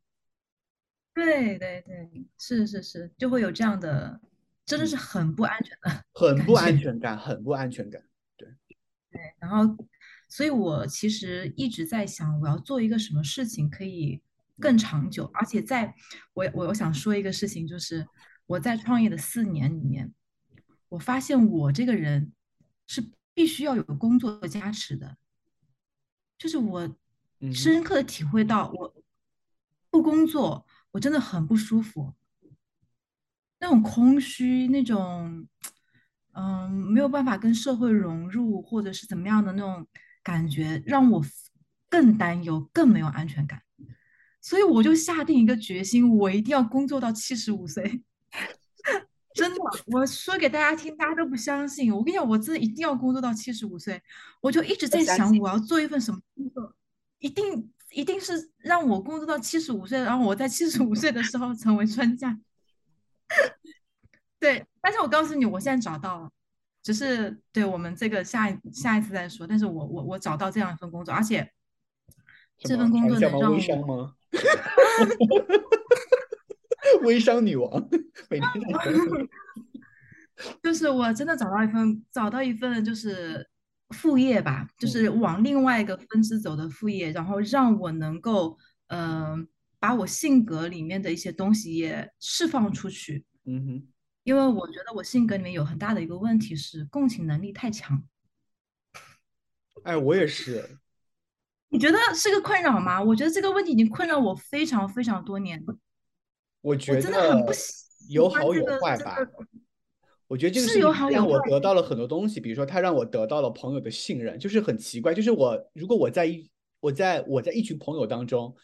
对对对，是是是，就会有这样的，真的是嗯很不安全的 很不安全感，很不安全感。对 对，然后，所以我其实一直在想，我要做一个什么事情可以更长久，而且在我我我想说一个事情，就是我在创业的四年里面，我发现我这个人是必须要有工作加持的，就是我嗯深刻的体会到，我不工作，我真的很不舒服。那种空虚，那种嗯没有办法跟社会融入，或者是怎么样的那种感觉，让我更担忧，更没有安全感。所以我就下定一个决心，我一定要工作到七十五岁。真的，我说给大家听，大家都不相信。我跟你讲，我真的一定要工作到七十五岁，我就一直在想，我要做一份什么工作，一定一定是让我工作到七十五岁，然后我在七十五岁的时候成为专家。对，但是我告诉你，我现在找到了，只是对我们这个下一下一次再说。但是我我我找到这样一份工作，而且这份工作能让微商吗？微商女王，每天 就是我真的找到一份找到一份就是副业吧，就是往另外一个分支走的副业，然后让我能够嗯把我性格里面的一些东西也释放出去。嗯哼。因为我觉得我性格里面有很大的一个问题是共情能力太强。哎，我也是。你觉得是个困扰吗？我觉得这个问题已经困扰我非常非常多年了。我觉得真的很不喜有好有坏吧。我觉得这个是让我得到了很多东西，比如说他让我得到了朋友的信任，就是很奇怪，就是我如果我在一我在我在一群朋友当中，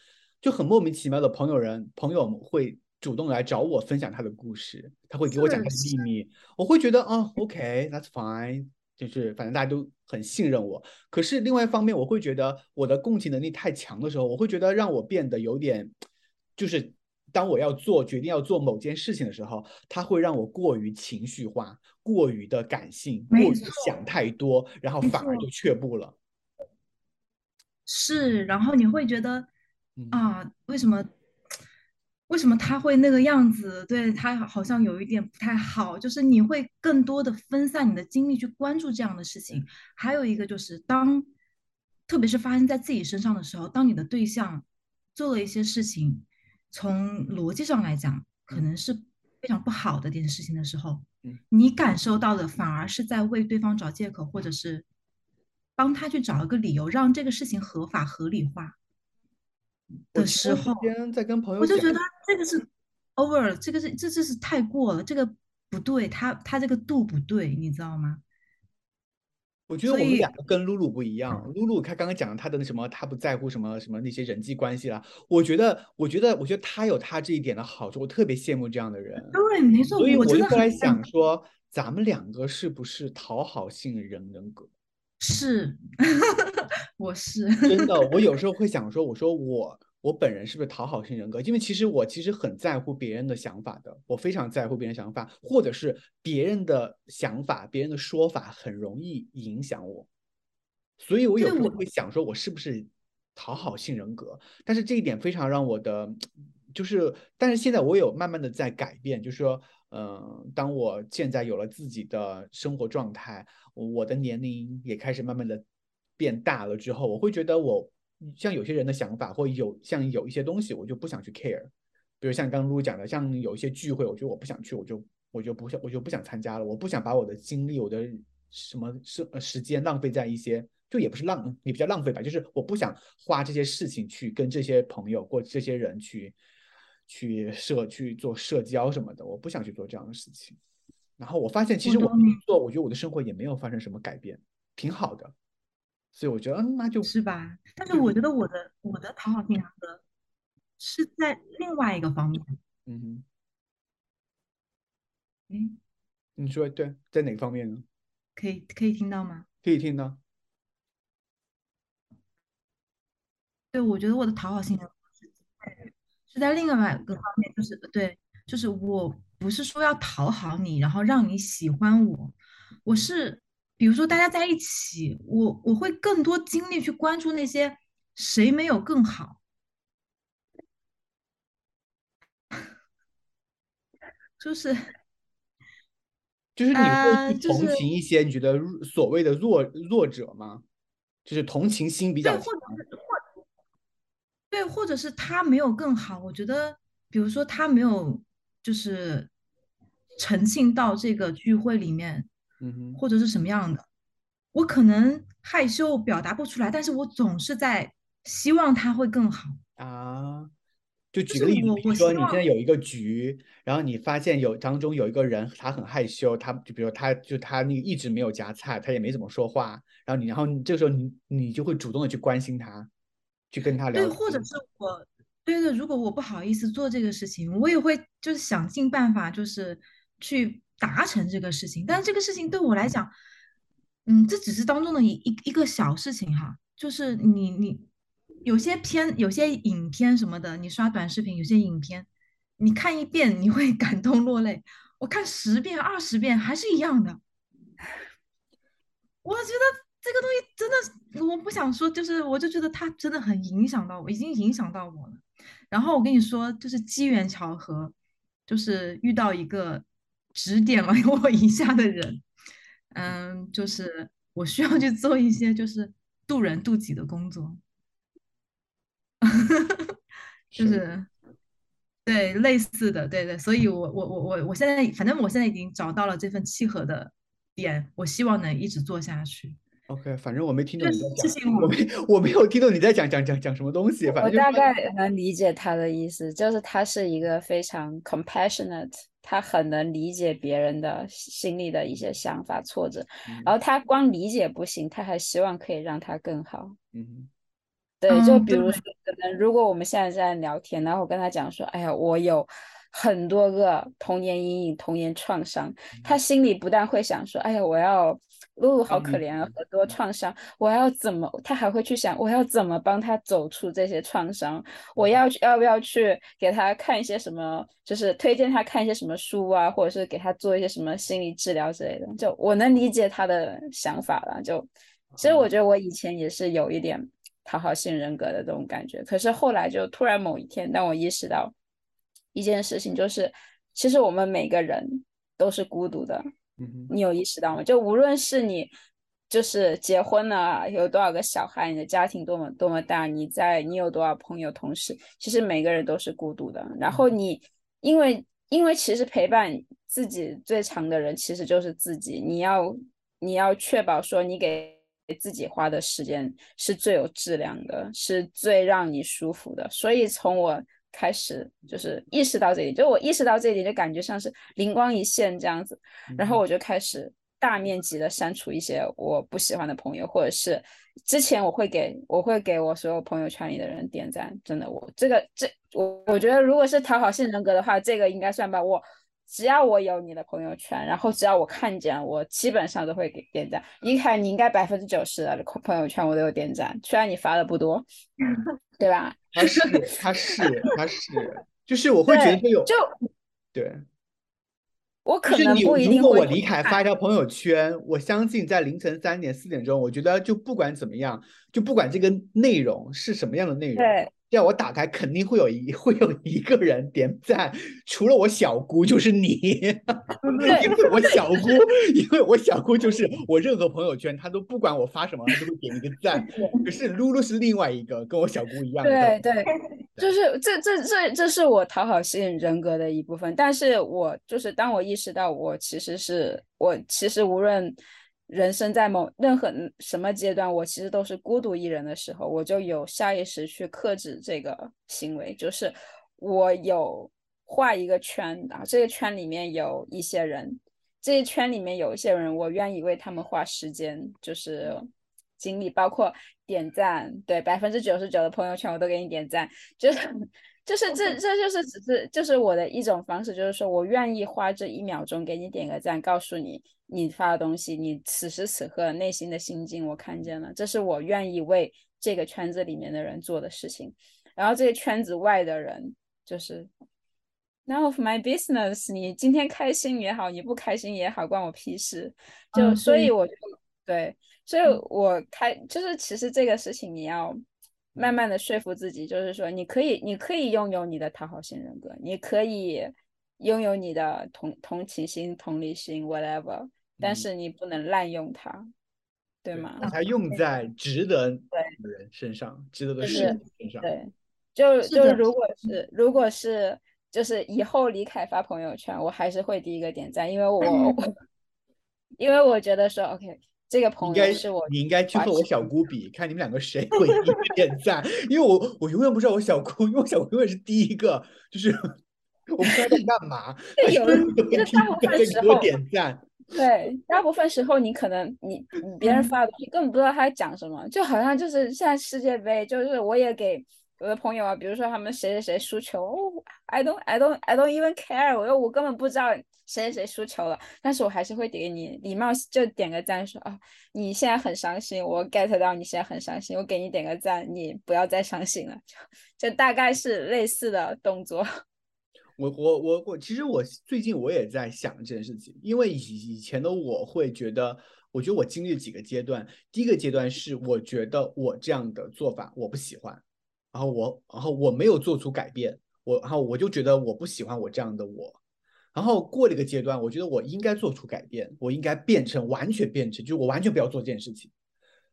就很莫名其妙的朋友人朋友会。主动来找我分享他的故事，他会给我讲他的秘密，我会觉得啊，OK，that's fine，就是反正大家都很信任我。可是另外一方面，我会觉得我的共情能力太强的时候，我会觉得让我变得有点，就是当我要做决定要做某件事情的时候，他会让我过于情绪化，过于的感性，过于想太多，然后反而就却步了。是，然后你会觉得啊，为什么？为什么他会那个样子？对他好像有一点不太好，就是你会更多的分散你的精力去关注这样的事情。还有一个就是，当特别是发生在自己身上的时候，当你的对象做了一些事情，从逻辑上来讲可能是非常不好的一件事情的时候，你感受到的反而是在为对方找借口，或者是帮他去找一个理由，让这个事情合法合理化。的时候，在跟朋友，我就觉得这个是 over，这个是这这是太过了，这个不对，他他这个度不对，你知道吗？我觉得我们两个跟露露不一样，露露她刚刚讲她的那什么，她不在乎什么什么那些人际关系啦。我觉得，我觉得，我觉得她有她这一点的好处，我特别羡慕这样的人。对，没错。所以我就后来想说，咱们两个是不是讨好性人人格？是，我是真的。我有时候 会想说，我说我我本人是不是讨好型人格？因为其实我其实很在乎别人的想法的，我非常在乎别人想法，或者是别人的想法、别人的说法很容易影响我。所以我有时候会想说，我是不是讨好性人格？但是这一点非常让我的，就是，但是现在我有慢慢的在改变，就是说。嗯，当我现在有了自己的生活状态，我的年龄也开始慢慢的变大了之后，我会觉得我像有些人的想法，或有像有一些东西，我就不想去 care。比如像刚刚露讲的，像有一些聚会，我觉得我不想去，我就我就不想我就不想参加了。我不想把我的精力、我的什么时时间浪费在一些，就也不是浪，也比较浪费吧，就是我不想花这些事情去跟这些朋友或这些人去。去社去做社交什么的，我不想去做这样的事情。然后我发现，其实我做，我觉得我的生活也没有发生什么改变，挺好的。所以我觉得，嗯，那就是吧。但是我觉得我的我的讨好性人格是在另外一个方面。嗯你说对，在哪方面呢？可以可以听到吗？可以听到。对，我觉得我的讨好性人格是。在另外一个方面，就是对，就是我不是说要讨好你，然后让你喜欢我，我是比如说大家在一起，我我会更多精力去关注那些谁没有更好，就是就是你会去同情一些你觉得所谓的弱弱者吗？就是同情心比较强。对，或者是他没有更好，我觉得，比如说他没有就是沉浸到这个聚会里面，嗯哼，或者是什么样的，我可能害羞表达不出来，但是我总是在希望他会更好啊。就举个例子，比如说你现在有一个局，然后你发现有当中有一个人他很害羞，他就比如他就他那个一直没有夹菜，他也没怎么说话，然后你然后你这个时候你你就会主动的去关心他。去跟他聊，对，或者是我，对对，如果我不好意思做这个事情，我也会就是想尽办法，就是去达成这个事情。但是这个事情对我来讲，嗯，这只是当中的一一一个小事情哈，就是你你有些片有些影片什么的，你刷短视频有些影片，你看一遍你会 感动落泪，我看十遍二十遍还是一样的。我觉得这个东西真的，我不想说，就是我就觉得它真的很影响到我，已经影响到我了。然后我跟你说，就是机缘巧合，就是遇到一个指点了 我一下的人，嗯，就是我需要去做一些就是渡人渡己的工作，就是。对类似的，对对，所以我我我我我现在反正我现在已经找到了这份契合的点，我希望能一直做下去。OK，反正我没听懂你在这讲，我没我没有听懂你在讲讲讲讲什么东西，反正我大概能理解他的意思，就是他是一个非常 compassionate，他很能理解别人的心里的一些想法挫折，然后他光理解不行，他还希望可以让他更好。嗯，对，嗯就比如说，可能如果我们现在在聊天，然后我跟他讲说，哎呀，我有很多个童年阴影、童年创伤，他心里不但会想说，哎呀，我要露露好可怜啊，很多创伤，我要怎么？他还会去想，我要怎么帮他走出这些创伤？我要去要不要去给他看一些什么？就是推荐他看一些什么书啊，或者是给他做一些什么心理治疗之类的。就我能理解他的想法了。就其实我觉得我以前也是有一点讨好性人格的这种感觉，可是后来就突然某一天，当我意识到一件事情，就是其实我们每个人都是孤独的。嗯哼，你有意识到吗？就无论是你就是结婚了，有多少个小孩，你的家庭多么多么大，你在你有多少朋友同事，其实每个人都是孤独的。然后你因为因为其实陪伴自己最长的人其实就是自己，你要你要确保说你给自己花的时间是最有质量的，是最让你舒服的。所以从我开始就是意识到这一点，就我意识到这一点，就感觉像是灵光一现这样子。然后我就开始大面积的删除一些我不喜欢的朋友，或者是之前我会给我会给我所有朋友圈里的人点赞，真的，我这个这我我觉得如果是讨好性人格的话，这个应该算吧。我只要我有你的朋友圈，然后只要我看见，我基本上都会给点赞。一看你应该百分之九十的朋友圈我都有点赞，虽然你发的不多，对吧？他是他是他是，就是我会觉得对有就对。我可能不一如果我李凯发一条朋友圈，我相信在凌晨三点、四点钟，我觉得就不管怎么样，就不管这个内容是什么样的内容，对只要我打开，肯定会有一 会有一个人点赞，除了我小姑就是你，因为我小姑，因为我小姑就是我任何朋友圈，她都不管我发什么，她都会点一个赞。可是露露是另外一个，跟我小姑一样的，对。对，就是这这这这是我讨好型人格的一部分，但是我就是当我意识到我其实是我其实无论人生在某任何什么阶段，我其实都是孤独一人的时候，我就有下意识去克制这个行为，就是我有画一个圈啊，这个圈里面有一些人，这一圈里面有一些人，我愿意为他们花时间，就是精力，包括点赞，对百分之九十九的朋友圈我都给你点赞，就是就是这这就是只是就是我的一种方式，就是说我愿意花这一秒钟给你点个赞，告诉你你发的东西，你此时此刻内心的心境我看见了，这是我愿意为这个圈子里面的人做的事情，然后这个圈子外的人就是 none of my business，你今天开心也好，你不开心也好，关我屁事，就、嗯所以我就对。所以我开就是其实这个事情你要慢慢的说服自己，就是说你可以你可以拥有你的讨好型人格，你可以拥有你的同同情心、同理心，whatever，但嗯。是你不能滥用它，对对吗？把它用在值得？的人身上，值得的就是事情身上。对，就就如果。是如果是就是以后李凯发朋友圈，我还是会第一个点赞，因为我 我 因为我觉得说 OK，这个你朋应该友是我你应该去花和我小姑比，看你们两个谁会第一个点赞，因为我我永远不知道我小姑，因为我小姑永远是第一个，就是 我不知道在干嘛，对有人都会其实第一个大部分时候点赞。对，大部分时候你可能你你别人嗯发的东西根本不知道他在讲什么，就好像就是现在世界杯，就是我也给我的朋友啊，比如说他们谁谁谁输球哦，I don't I don't I don't even care，我我根本不知道谁谁谁输球了，但是我还是会给你礼貌就点个赞，说啊你现在很伤心，我 get 到你现在很伤心，我给你点个赞，你不要再伤心了，就 就大概是类似的动作。我我我我，其实我最近我也在想这件事情，因为以以前的我会觉得，我觉得我经历几个阶段，第一个阶段是我觉得我这样的做法我不喜欢，然后我然后我没有做出改变，我然后我就觉得我不喜欢我这样的我，然后过了一个阶段，我觉得我应该做出改变，我应该变成完全变成，就是我完全不要做这件事情，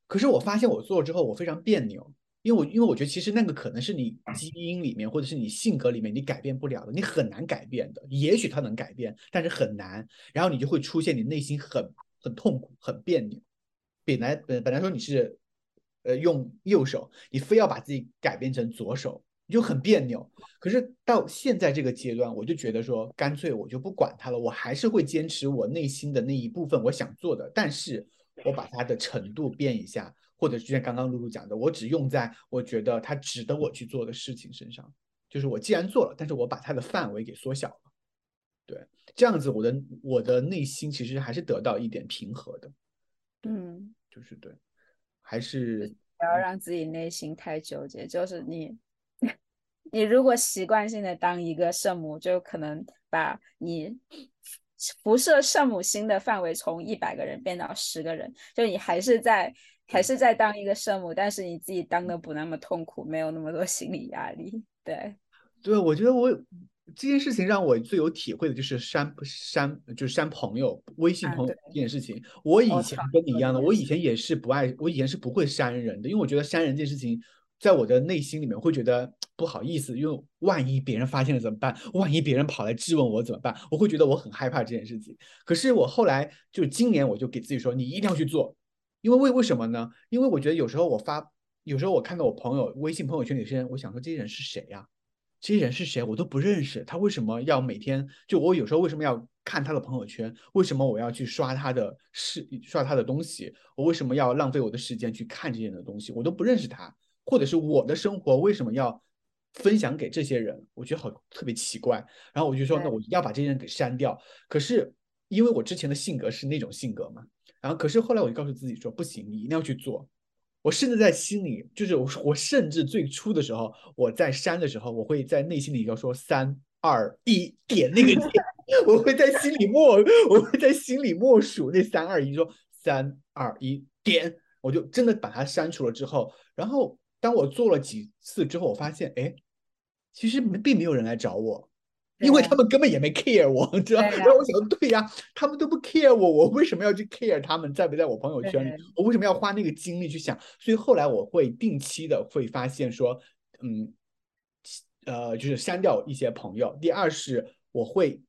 可是我发现我做了之后，我非常别扭。因为我因为我觉得其实那个可能是你基因里面或者是你性格里面你改变不了的，你很难改变的。也许它能改变，但是很难。然后你就会出现你内心很很痛苦、很别扭。本来本本来说你是呃用右手，你非要把自己改变成左手，你就很别扭。可是到现在这个阶段，我就觉得说，干脆我就不管它了，我还是会坚持我内心的那一部分我想做的，但是我把它的程度变一下。或者就像刚刚露露讲的，我只用在我觉得它值得我去做的事情身上，就是我既然做了，但是我把它的范围给缩小了，对，这样子我的我的内心其实还是得到一点平和的，嗯，就是对，还是不要让自己内心太纠结，就是你 你如果习惯性的当一个圣母，就可能把你辐射圣母心的范围从一百个人变到十个人，就你还是在。还是在当一个圣母，但是你自己当的不那么痛苦，没有那么多心理压力。对，对，我觉得我这件事情让我最有体会的就是删删，就是删朋友、微信朋友这件事情。我以前跟你一样的，我以前也是不爱，我以前是不会删人的，因为我觉得删人这件事情，在我的内心里面会觉得不好意思，因为万一别人发现了怎么办？万一别人跑来质问我怎么办？我会觉得我很害怕这件事情。可是我后来就今年我就给自己说，你一定要去做。因为为为什么呢？因为我觉得有时候我发，有时候我看到我朋友微信朋友圈里有些人，我想说这些人是谁呀？这些人是谁？我都不认识。他为什么要每天就我有时候为什么要看他的朋友圈？为什么我要去刷他的事，刷他的东西？我为什么要浪费我的时间去看这些人的东西？我都不认识他，或者是我的生活为什么要分享给这些人？我觉得好特别奇怪。然后我就说，那我要把这些人给删掉。可是因为我之前的性格是那种性格嘛。然后，可是后来我就告诉自己说，不行，你一定要去做。我甚至在心里，就是我，我甚至最初的时候，我在删的时候，我会在内心里要说三二一点那个点，我会在心里默，我会在心里默数那三二一，说三二一点，我就真的把它删除了之后，然后当我做了几次之后，我发现，哎，其实并没有人来找我。因为他们根本也没 care 我，知道吗？然后我想，对呀，他们都不 care 我，我为什么要去 care 他们在不在我朋友圈里？我为什么要花那个精力去想？所以后来我会定期的会发现说，嗯，呃，就是删掉一些朋友。第二是我会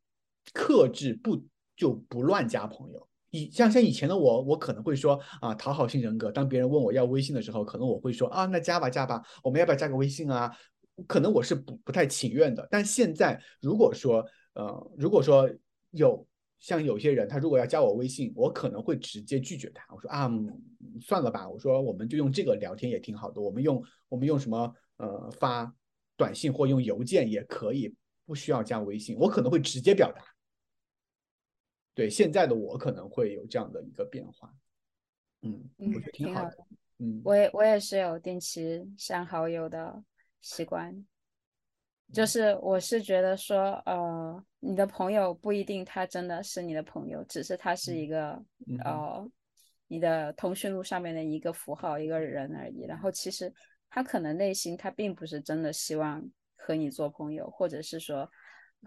克制不就不乱加朋友。以像像以前的我，我可能会说啊，讨好性人格。当别人问我要微信的时候，可能我会说啊，那加吧加吧，我们要不要加个微信啊？可能我是不不太情愿的，但现在如果说，呃，如果说有像有些人，他如果要加我微信，我可能会直接拒绝他。我说啊，算了吧，我说我们就用这个聊天也挺好的，我们用我们用什么呃发短信或用邮件也可以，不需要加微信，我可能会直接表达。对现在的我可能会有这样的一个变化，嗯，我觉得挺好的，嗯，我也我也是有定期删好友的。习惯，就是我是觉得说，呃，你的朋友不一定他真的是你的朋友，只是他是一个呃，你的通讯录上面的一个符号，一个人而已。然后其实他可能内心他并不是真的希望和你做朋友，或者是说。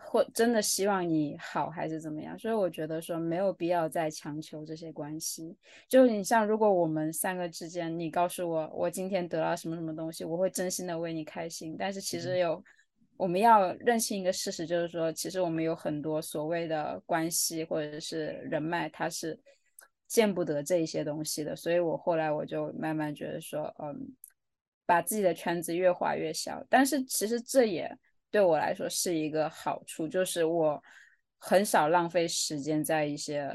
或真的希望你好还是怎么样？所以我觉得说没有必要再强求这些关系。就你像如果我们三个之间，你告诉我我今天得到什么什么东西，我会真心的为你开心。但是其实有我们要认清一个事实，就是说其实我们有很多所谓的关系或者是人脉，它是见不得这一些东西的。所以我后来我就慢慢觉得说，嗯，把自己的圈子越画越小。但是其实这也。对我来说是一个好处，就是我很少浪费时间在一些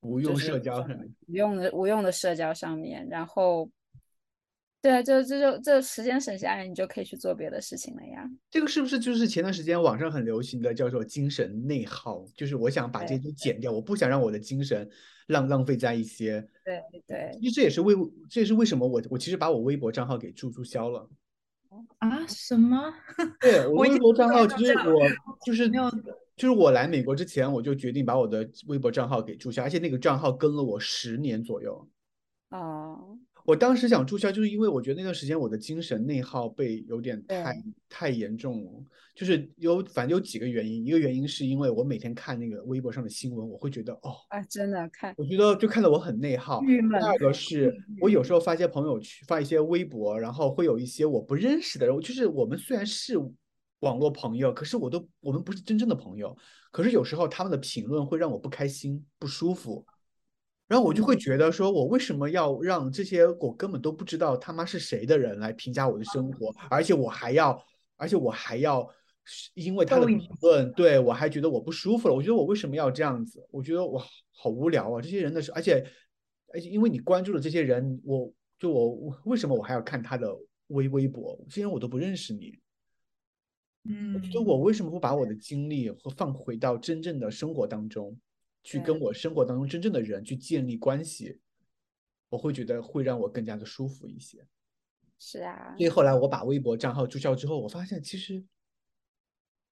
无用社交上面，无用的无用的社交上面。然后对啊，就这就这时间省下来，你就可以去做别的事情了呀。这个是不是就是前段时间网上很流行的叫做精神内耗？就是我想把这些对都减掉，我不想让我的精神浪浪费在一些。对对，其实这也是为这也是为什么我我其实把我微博账号给注注销了。啊？什么？对我微博账号，其实我就是没有就是我来美国之前，我就决定把我的微博账号给注销，而且那个账号跟了我十年左右。哦，我当时想注销，就是因为我觉得那段时间我的精神内耗被有点太太严重了，就是有反正有几个原因，一个原因是因为我每天看那个微博上的新闻，我会觉得哦，啊，真的看我觉得就看得我很内耗。郁闷第二个是 我有时候发一些朋友圈，发一些微博，然后会有一些我不认识的人，就是我们虽然是网络朋友，可是我都我们不是真正的朋友。可是有时候他们的评论会让我不开心、不舒服，然后我就会觉得说，我为什么要让这些我根本都不知道他妈是谁的人来评价我的生活，而且我还要，而且我还要因为他的评论，对我还觉得我不舒服了。我觉得我为什么要这样子？我觉得哇，好无聊啊！这些人的事，而且而且因为你关注了这些人，我就我我为什么我还要看他的微微博？这些人我都不认识你。嗯我觉得我为什么不把我的精力和放回到真正的生活当中，去跟我生活当中真正的人去建立关系？我会觉得会让我更加的舒服一些。是啊所，以后来我把微博账号注销之后，我发现其实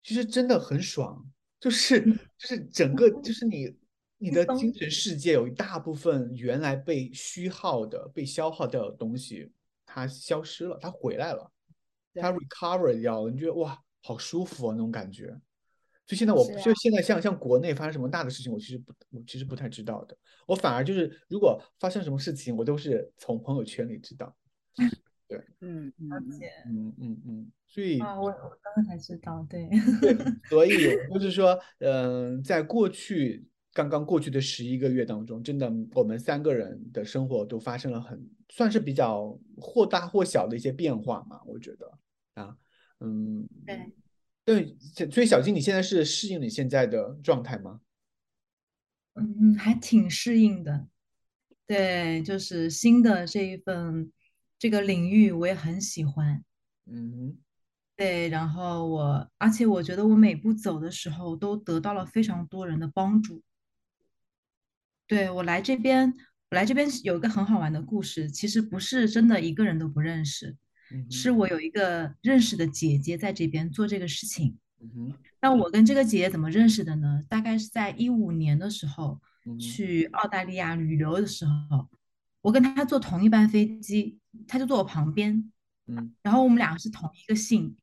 其实真的很爽，就是嗯就是整个就是你你的精神世界有一大部分原来被虚耗的、被消耗掉的东西，它消失了，它回来了，它 recover 掉了，你觉得哇，好舒服啊那种感觉。所以现在我就现在像像国内发生什么大的事情，我其实不我其实不太知道的，我反而就是如果发生什么事情，我都是从朋友圈里知道。嗯嗯嗯，嗯嗯嗯，所以啊，我我刚刚才知道，对，对，所以就是说，嗯、在过去刚刚过去的十一个月当中，真的我们三个人的生活都发生了很算是比较或大或小的一些变化嘛，我觉得。啊，嗯，对，对，所以小金，你现在是适应你现在的状态吗？嗯，还挺适应的。对，就是新的这一份这个领域，我也很喜欢。嗯对，然后我，而且我觉得我每步走的时候都得到了非常多人的帮助。对，我来这边，我来这边有一个很好玩的故事，其实不是真的一个人都不认识，嗯是我有一个认识的姐姐在这边做这个事情。那我跟这个姐姐怎么认识的呢？大概是在一五年的时候，去澳大利亚旅游的时候，我跟她坐同一班飞机，她就坐我旁边，嗯然后我们俩是同一个姓，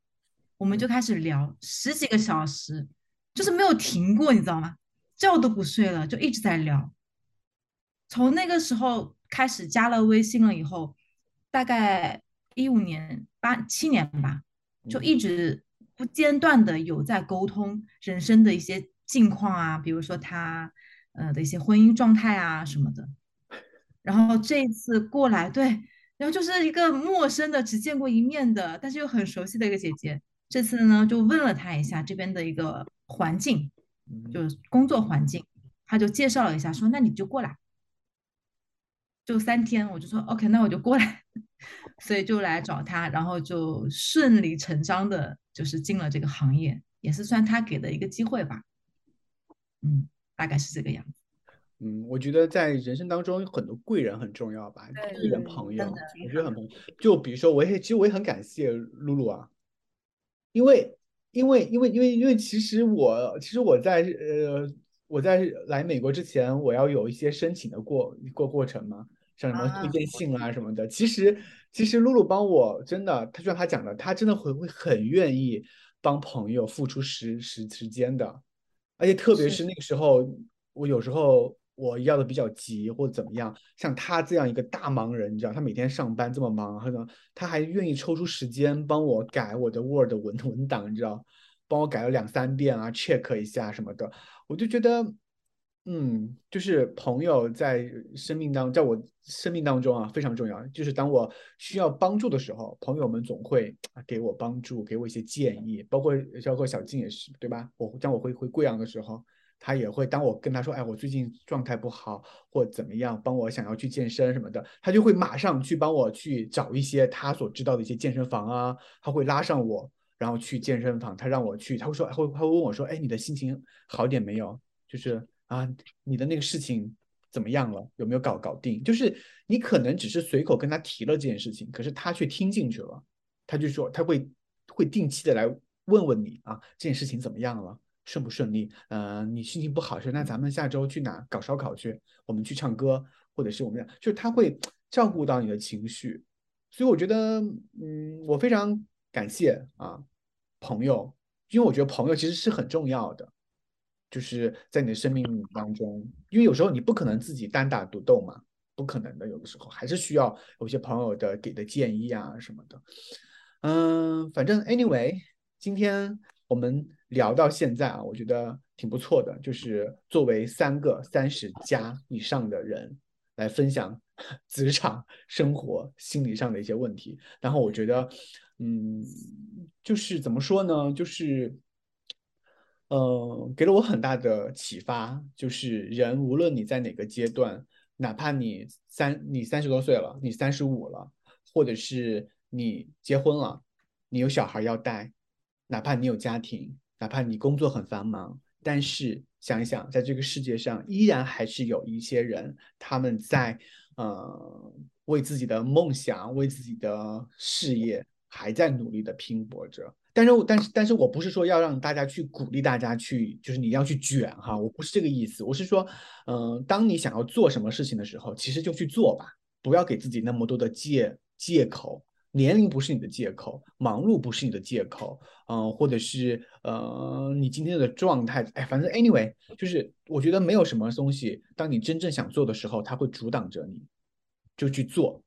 我们就开始聊十几个小时，就是没有停过，你知道吗？觉都不睡了，就一直在聊。从那个时候开始加了微信了以后，大概一五年八七年吧，就嗯一直不间断的有在沟通人生的一些近况啊，比如说他呃的一些婚姻状态啊什么的。然后这一次过来，对，然后就是一个陌生的、只见过一面的，但是又很熟悉的一个姐姐。这次呢，就问了她一下这边的一个环境，就是工作环境，她就介绍了一下，说那你就过来，就三天，我就说 OK，那我就过来，所以就来找他，然后就顺理成章的，就是进了这个行业，也是算他给的一个机会吧，嗯，大概是这个样子。嗯，我觉得在人生当中有很多贵人很重要吧，贵人嗯朋友，我觉得很朋友。就比如说，我也其实我也很感谢露露啊，因为因为因为因为因为其实我其实我在呃我在来美国之前，我要有一些申请的过过过程嘛，像什么推啊荐信啊什么的。其实其实露露帮我真的，他就像他讲的，他真的会会很愿意帮朋友付出时时时间的。而且特别是是那个时候，我有时候我要的比较急或者怎么样，像他这样一个大忙人，你知道，他每天上班这么忙，可能他还愿意抽出时间帮我改我的 Word 文文档，你知道，帮我改了两三遍啊，check 一下什么的，我就觉得，嗯，就是朋友在生命当，在我生命当中啊非常重要，就是当我需要帮助的时候，朋友们总会给我帮助，给我一些建议，包括包括小静也是，对吧？我当我回回贵阳的时候，他也会当我跟他说，哎，我最近状态不好或怎么样，帮我想要去健身什么的，他就会马上去帮我去找一些他所知道的一些健身房啊，他会拉上我，然后去健身房，他让我去，他会说，他会他会问我说，哎，你的心情好点没有？就是啊，你的那个事情怎么样了？有没有搞搞定？就是你可能只是随口跟他提了这件事情，可是他却听进去了，他就说他会会定期的来问问你啊，这件事情怎么样了？顺不顺利？呃，你心情不好是那咱们下周去哪搞烧烤去？我们去唱歌，或者是我们就是他会照顾到你的情绪，所以我觉得，嗯，我非常感谢啊朋友，因为我觉得朋友其实是很重要的，就是在你的生命当中，因为有时候你不可能自己单打独斗嘛，不可能的，有的时候还是需要有些朋友的给的建议啊什么的。嗯，反正 anyway，今天我们。聊到现在啊，我觉得挺不错的。就是作为三个三十加以上的人来分享 职场生活、心理上的一些问题，然后我觉得，嗯，就是怎么说呢？就是，呃，给了我很大的启发。就是人无论你在哪个阶段，哪怕你三你三十多岁了，你三十五了，或者是你结婚了，你有小孩要带，哪怕你有家庭。哪怕你工作很繁忙，但是想一想，在这个世界上依然还是有一些人，他们在呃为自己的梦想、为自己的事业还在努力的拼搏着。但是，但是，但是我不是说要让大家去鼓励大家去，就是你要去卷哈，我不是这个意思。我是说，嗯，当你想要做什么事情的时候，其实就去做吧，不要给自己那么多的借借口。年龄不是你的借口，忙碌不是你的借口，嗯，或者是呃，你今天的状态，哎，反正 anyway，就是我觉得没有什么东西，当你真正想做的时候，它会阻挡着你，就去做，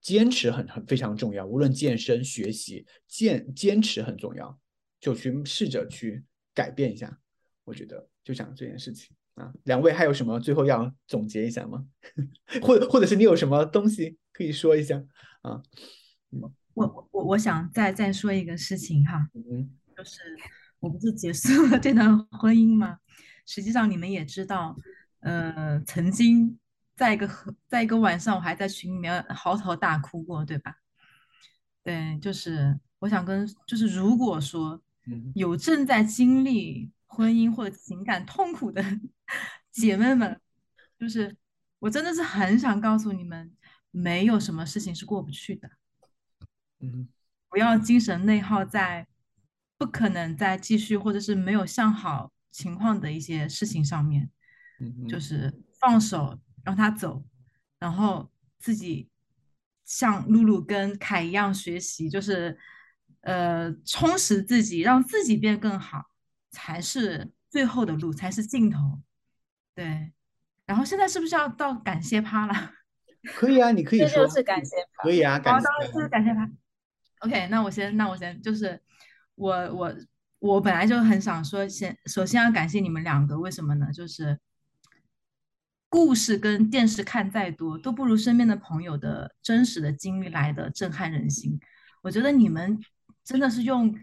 坚持很很非常重要，无论健身、学习，坚坚持很重要，就去试着去改变一下，我觉得就讲这件事情啊。两位还有什么最后要总结一下吗？或或者是你有什么东西可以说一下啊？我我我想再再说一个事情哈，嗯就是我不是结束了这段婚姻吗？实际上你们也知道，呃，曾经在一个在一个晚上，我还在群里面嚎啕大哭过，对吧？对，就是我想跟，就是如果说有正在经历婚姻或者情感痛苦的 姐妹们，就是我真的是很想告诉你们，没有什么事情是过不去的。嗯，不要精神内耗在不可能再继续或者是没有向好情况的一些事情上面，就是放手让他走，然后自己像露露跟凯一样学习，就是呃充实自己，让自己变更好，才是最后的路，才是尽头。对，然后现在是不是要到感谢趴了？可以啊，你可以说，就是感谢趴，可以啊，感谢，就是感谢趴。OK，那我先，那我先，就是我我我本来就很想说，先首先要感谢你们两个，为什么呢？就是故事跟电视看再多，都不如身边的朋友的真实的经历来的震撼人心。我觉得你们真的是用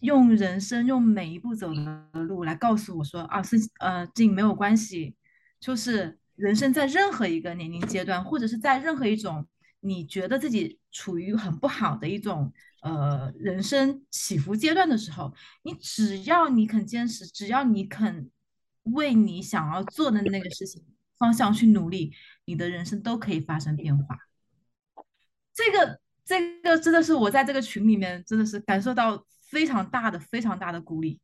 用人生用每一步走的路来告诉我说啊，是呃，这没有关系，就是人生在任何一个年龄阶段，或者是在任何一种。你觉得自己处于很不好的一种呃人生起伏阶段的时候，你只要你肯坚持，只要你肯为你想要做的那个事情方向去努力，你的人生都可以发生变化。这个这个真的是我在这个群里面真的是感受到非常大的非常大的鼓励，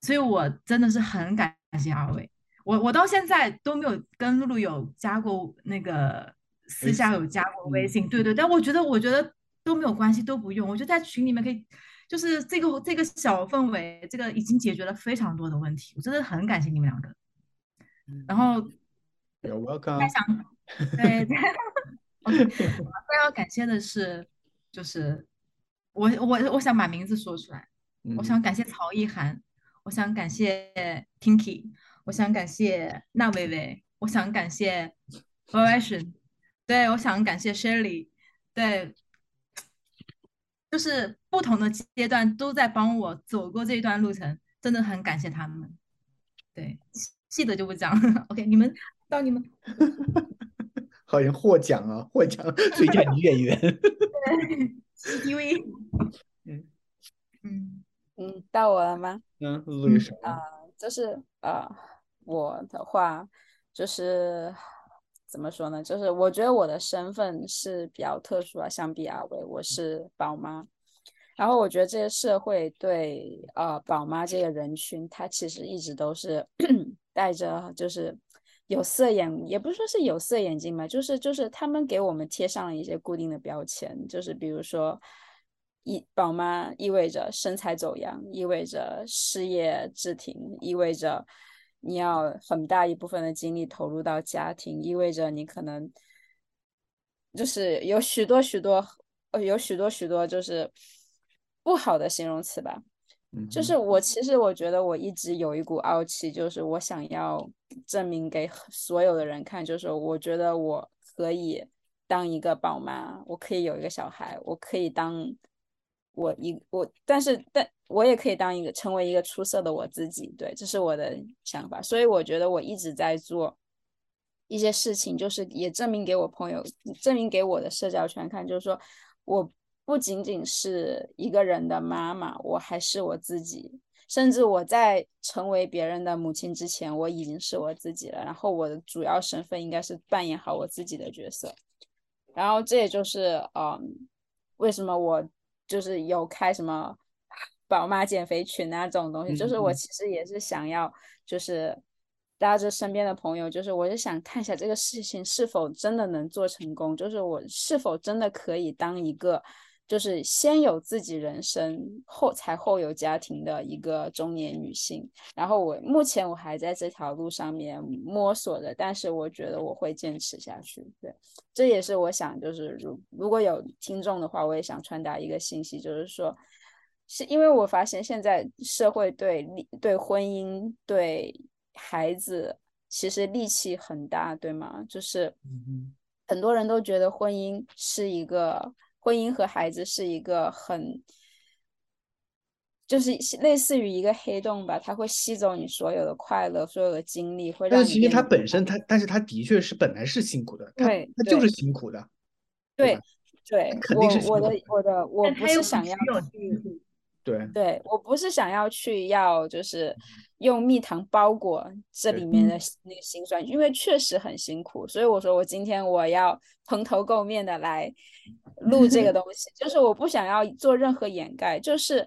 所以我真的是很感谢二位。我我到现在都没有跟露露有加过那个。私下有加过微信，对对，但我觉得我觉得都没有关系，都不用。我觉得在群里面可以，就是这个这个小氛围，这个已经解决了非常多的问题。我真的很感谢你们两个。然后，You're welcome。再想，对对。OK，再要感谢的是，就是我我我想把名字说出来。我想感谢曹一涵，我想感谢 Tinky，我想感谢那薇薇，我想感谢 Version。对，我想感谢 Shelly，对，就是不同的阶段都在帮我走过这一段路程，真的很感谢他们。对，细的就不讲。OK，你们到你们。好像获奖啊，获奖 最佳女演员。因为，嗯嗯嗯，到我了吗？嗯，陆女士啊，就是呃，我的话就是怎么说呢？就是我觉得我的身份是比较特殊啊，相比阿伟，我是宝妈。然后我觉得这个社会对呃宝妈这个人群，他其实一直都是 带着就是。有色眼，也不是说是有色眼镜嘛，就是就是他们给我们贴上了一些固定的标签，就是比如说，一宝妈意味着身材走样，意味着事业滞停，意味着你要很大一部分的精力投入到家庭，意味着你可能就是有许多许多呃有许多许多就是不好的形容词吧。就是我，其实我觉得我一直有一股傲气，就是我想要证明给所有的人看，就是我觉得我可以当一个宝妈，我可以有一个小孩，我可以当我一我，但是但我也可以当一个成为一个出色的我自己，对，这是我的想法。所以我觉得我一直在做一些事情，就是也证明给我朋友，证明给我的社交圈看，就是说我。不仅仅是一个人的妈妈，我还是我自己。甚至我在成为别人的母亲之前，我已经是我自己了。然后我的主要身份应该是扮演好我自己的角色。然后这也就是，嗯，为什么我就是有开什么宝妈减肥群啊这种东西，就是我其实也是想要，就是拉着身边的朋友，就是我是想看一下这个事情是否真的能做成功，就是我是否真的可以当一个。就是先有自己人生，后才后有家庭的一个中年女性。然后我目前我还在这条路上面摸索着，但是我觉得我会坚持下去。对，这也是我想，就是如如果有听众的话，我也想传达一个信息，就是说，是因为我发现现在社会对对婚姻、对孩子其实戾气很大，对吗？就是很多人都觉得婚姻是一个。婚姻和孩子是一个很，就是类似于一个黑洞吧，它会吸走你所有的快乐，所有的精力，会让。但其实它本身，它，但是它的确是本来是辛苦的，对，它就是辛苦的。对，对，肯定是我的我的我不是想要去。对。对，我不是想要去要，就是用蜜糖包裹这里。面的那个辛酸，因为确实很辛苦，所以我说我今天我要蓬头垢面的来录这个 东西，就是我不想要做任何掩盖，就是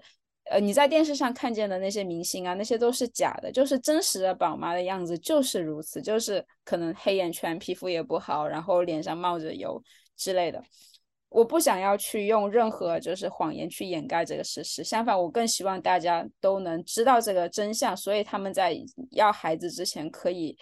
呃你在电视上看见的那些明星啊，那些都是假的，就是真实的宝妈的样子就是如此，就是可能黑眼圈，皮肤也不好，然后脸上冒着油之类的。我不想要去用任何就是谎言去掩盖这个事实，相反，我更希望大家都能知道这个真相，所以他们在要孩子之前可以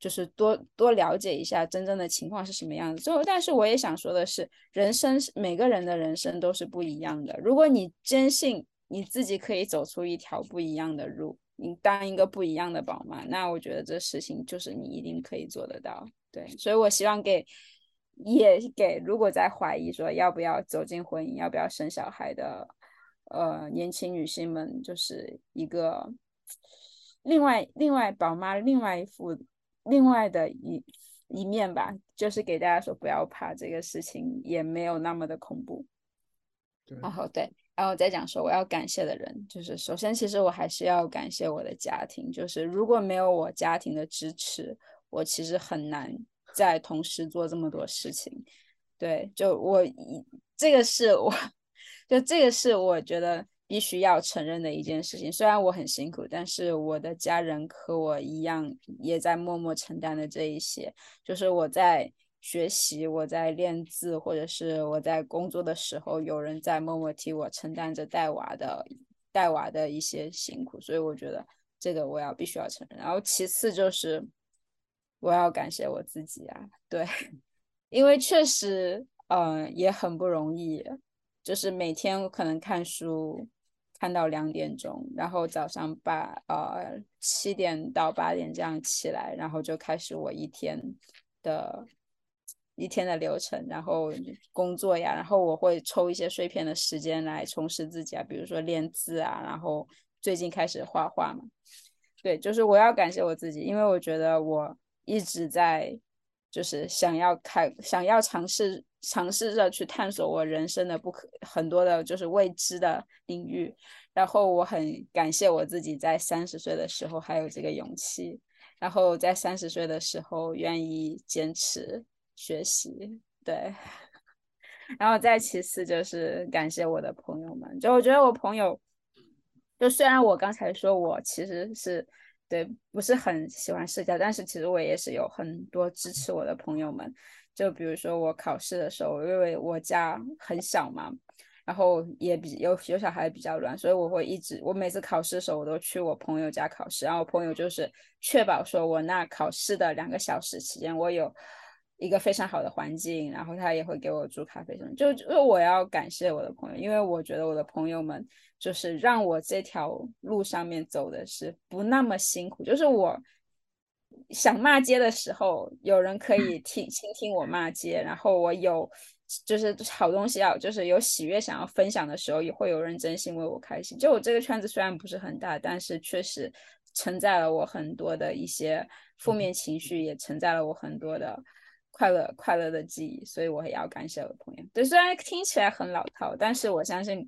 就是多多了解一下真正的情况是什么样子。最后，但是我也想说的是，人生每个人的人生都是不一样的。如果你坚信你自己可以走出一条不一样的路，你当一个不一样的宝妈，那我觉得这事情就是你一定可以做得到。对，所以我希望给。也给如果在怀疑说要不要走进婚姻、要不要生小孩的呃年轻女性们，就是一个另外另外宝妈另外一副另外的一一面吧，就是给大家说不要怕这个事情，也没有那么的恐怖。然后对，然后再讲说我要感谢的人，就是首先其实我还是要感谢我的家庭，就是如果没有我家庭的支持，我其实很难。在同时做这么多事情，对，就我这个是我，就这个是我觉得必须要承认的一件事情。虽然我很辛苦，但是我的家人和我一样，也在默默承担的这一些。就是我在学习，我在练字，或者是我在工作的时候，有人在默默替我承担着带娃的带娃的一些辛苦。所以我觉得这个我要必须要承认。然后其次就是。我要感谢我自己啊，对，因为确实，嗯，也很不容易，就是每天可能看书看到两点钟，然后早上八呃七点到八点这样起来，然后就开始我一天的一天的流程，然后工作呀，然后我会抽一些碎片的时间来充实自己啊，比如说练字啊，然后最近开始画画嘛。对，就是我要感谢我自己，因为我觉得我一直在就是想要开，想要尝试尝试着去探索我人生的不可很多的就是未知的领域，然后我很感谢我自己在三十岁的时候还有这个勇气，然后在三十岁的时候愿意坚持学习，对，然后再其次就是感谢我的朋友们，就我觉得我朋友。就虽然我刚才说我其实是对不是很喜欢社交，但是其实我也是有很多支持我的朋友们。就比如说我考试的时候，因为我家很小嘛，然后也比有有小孩比较乱，所以我会一直我每次考试的时候我都去我朋友家考试，然后我朋友就是确保说我那考试的两个小时期间我有。一个非常好的环境，然后他也会给我煮咖啡什么，就就我要感谢我的朋友，因为我觉得我的朋友们就是让我这条路上面走的是不那么辛苦，就是我想骂街的时候，有人可以听倾听我骂街，然后我有就是好东西要就是有喜悦想要分享的时候，也会有人真心为我开心。就我这个圈子虽然不是很大，但是确实承载了我很多的一些负面情绪，也承载了我很多的。快乐快乐的记忆，所以我也要感谢我的朋友。对，虽然听起来很老套，但是我相信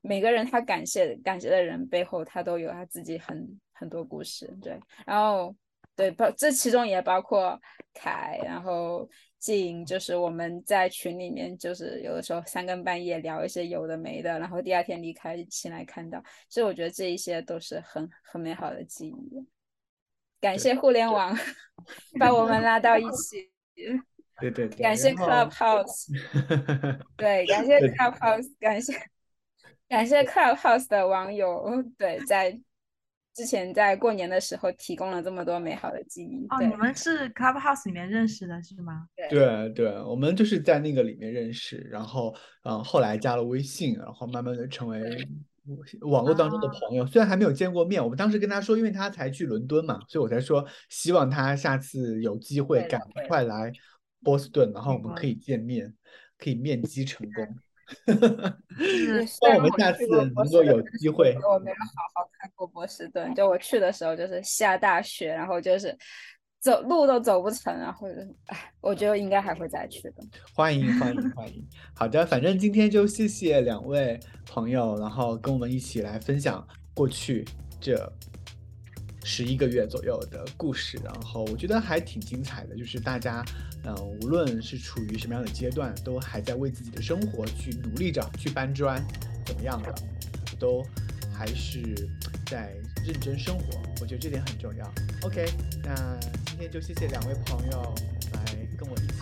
每个人他感谢感谢的人背后，他都有他自己很很多故事。对，然后对包这其中也包括凯，然后静，就是我们在群里面，就是有的时候三更半夜聊一些有的没的，然后第二天离开起来看到，所以我觉得这一些都是很很美好的记忆。感谢互联网 把我们拉到一起。对对 对，感谢 Clubhouse，对，感谢 Clubhouse，感谢感谢 Clubhouse 的网友，对，在之前在过年的时候提供了这么多美好的记忆。哦，你们是 Clubhouse 里面认识的是吗？对对，我们就是在那个里面认识，然后嗯，后来加了微信，然后慢慢的成为。网络当中的朋友，虽然还没有见过面，我们当时跟他说，因为他才去伦敦嘛，所以我才说希望他下次有机会赶快来波士顿，然后我们可以见面，可以面基成功。希望我们下次能够有机会。我没有好好看过波士顿，就我去的时候就是下大雪，然后就是。走路都走不成，然后，哎，我觉得应该还会再去的。欢迎欢迎欢迎！好的，反正今天就谢谢两位朋友，然后跟我们一起来分享过去这十一个月左右的故事。然后我觉得还挺精彩的，就是大家，嗯，无论是处于什么样的阶段，都还在为自己的生活去努力着，去搬砖，怎么样的，都还是在认真生活。我觉得这点很重要。OK，那。今天就谢谢两位朋友来跟我一起。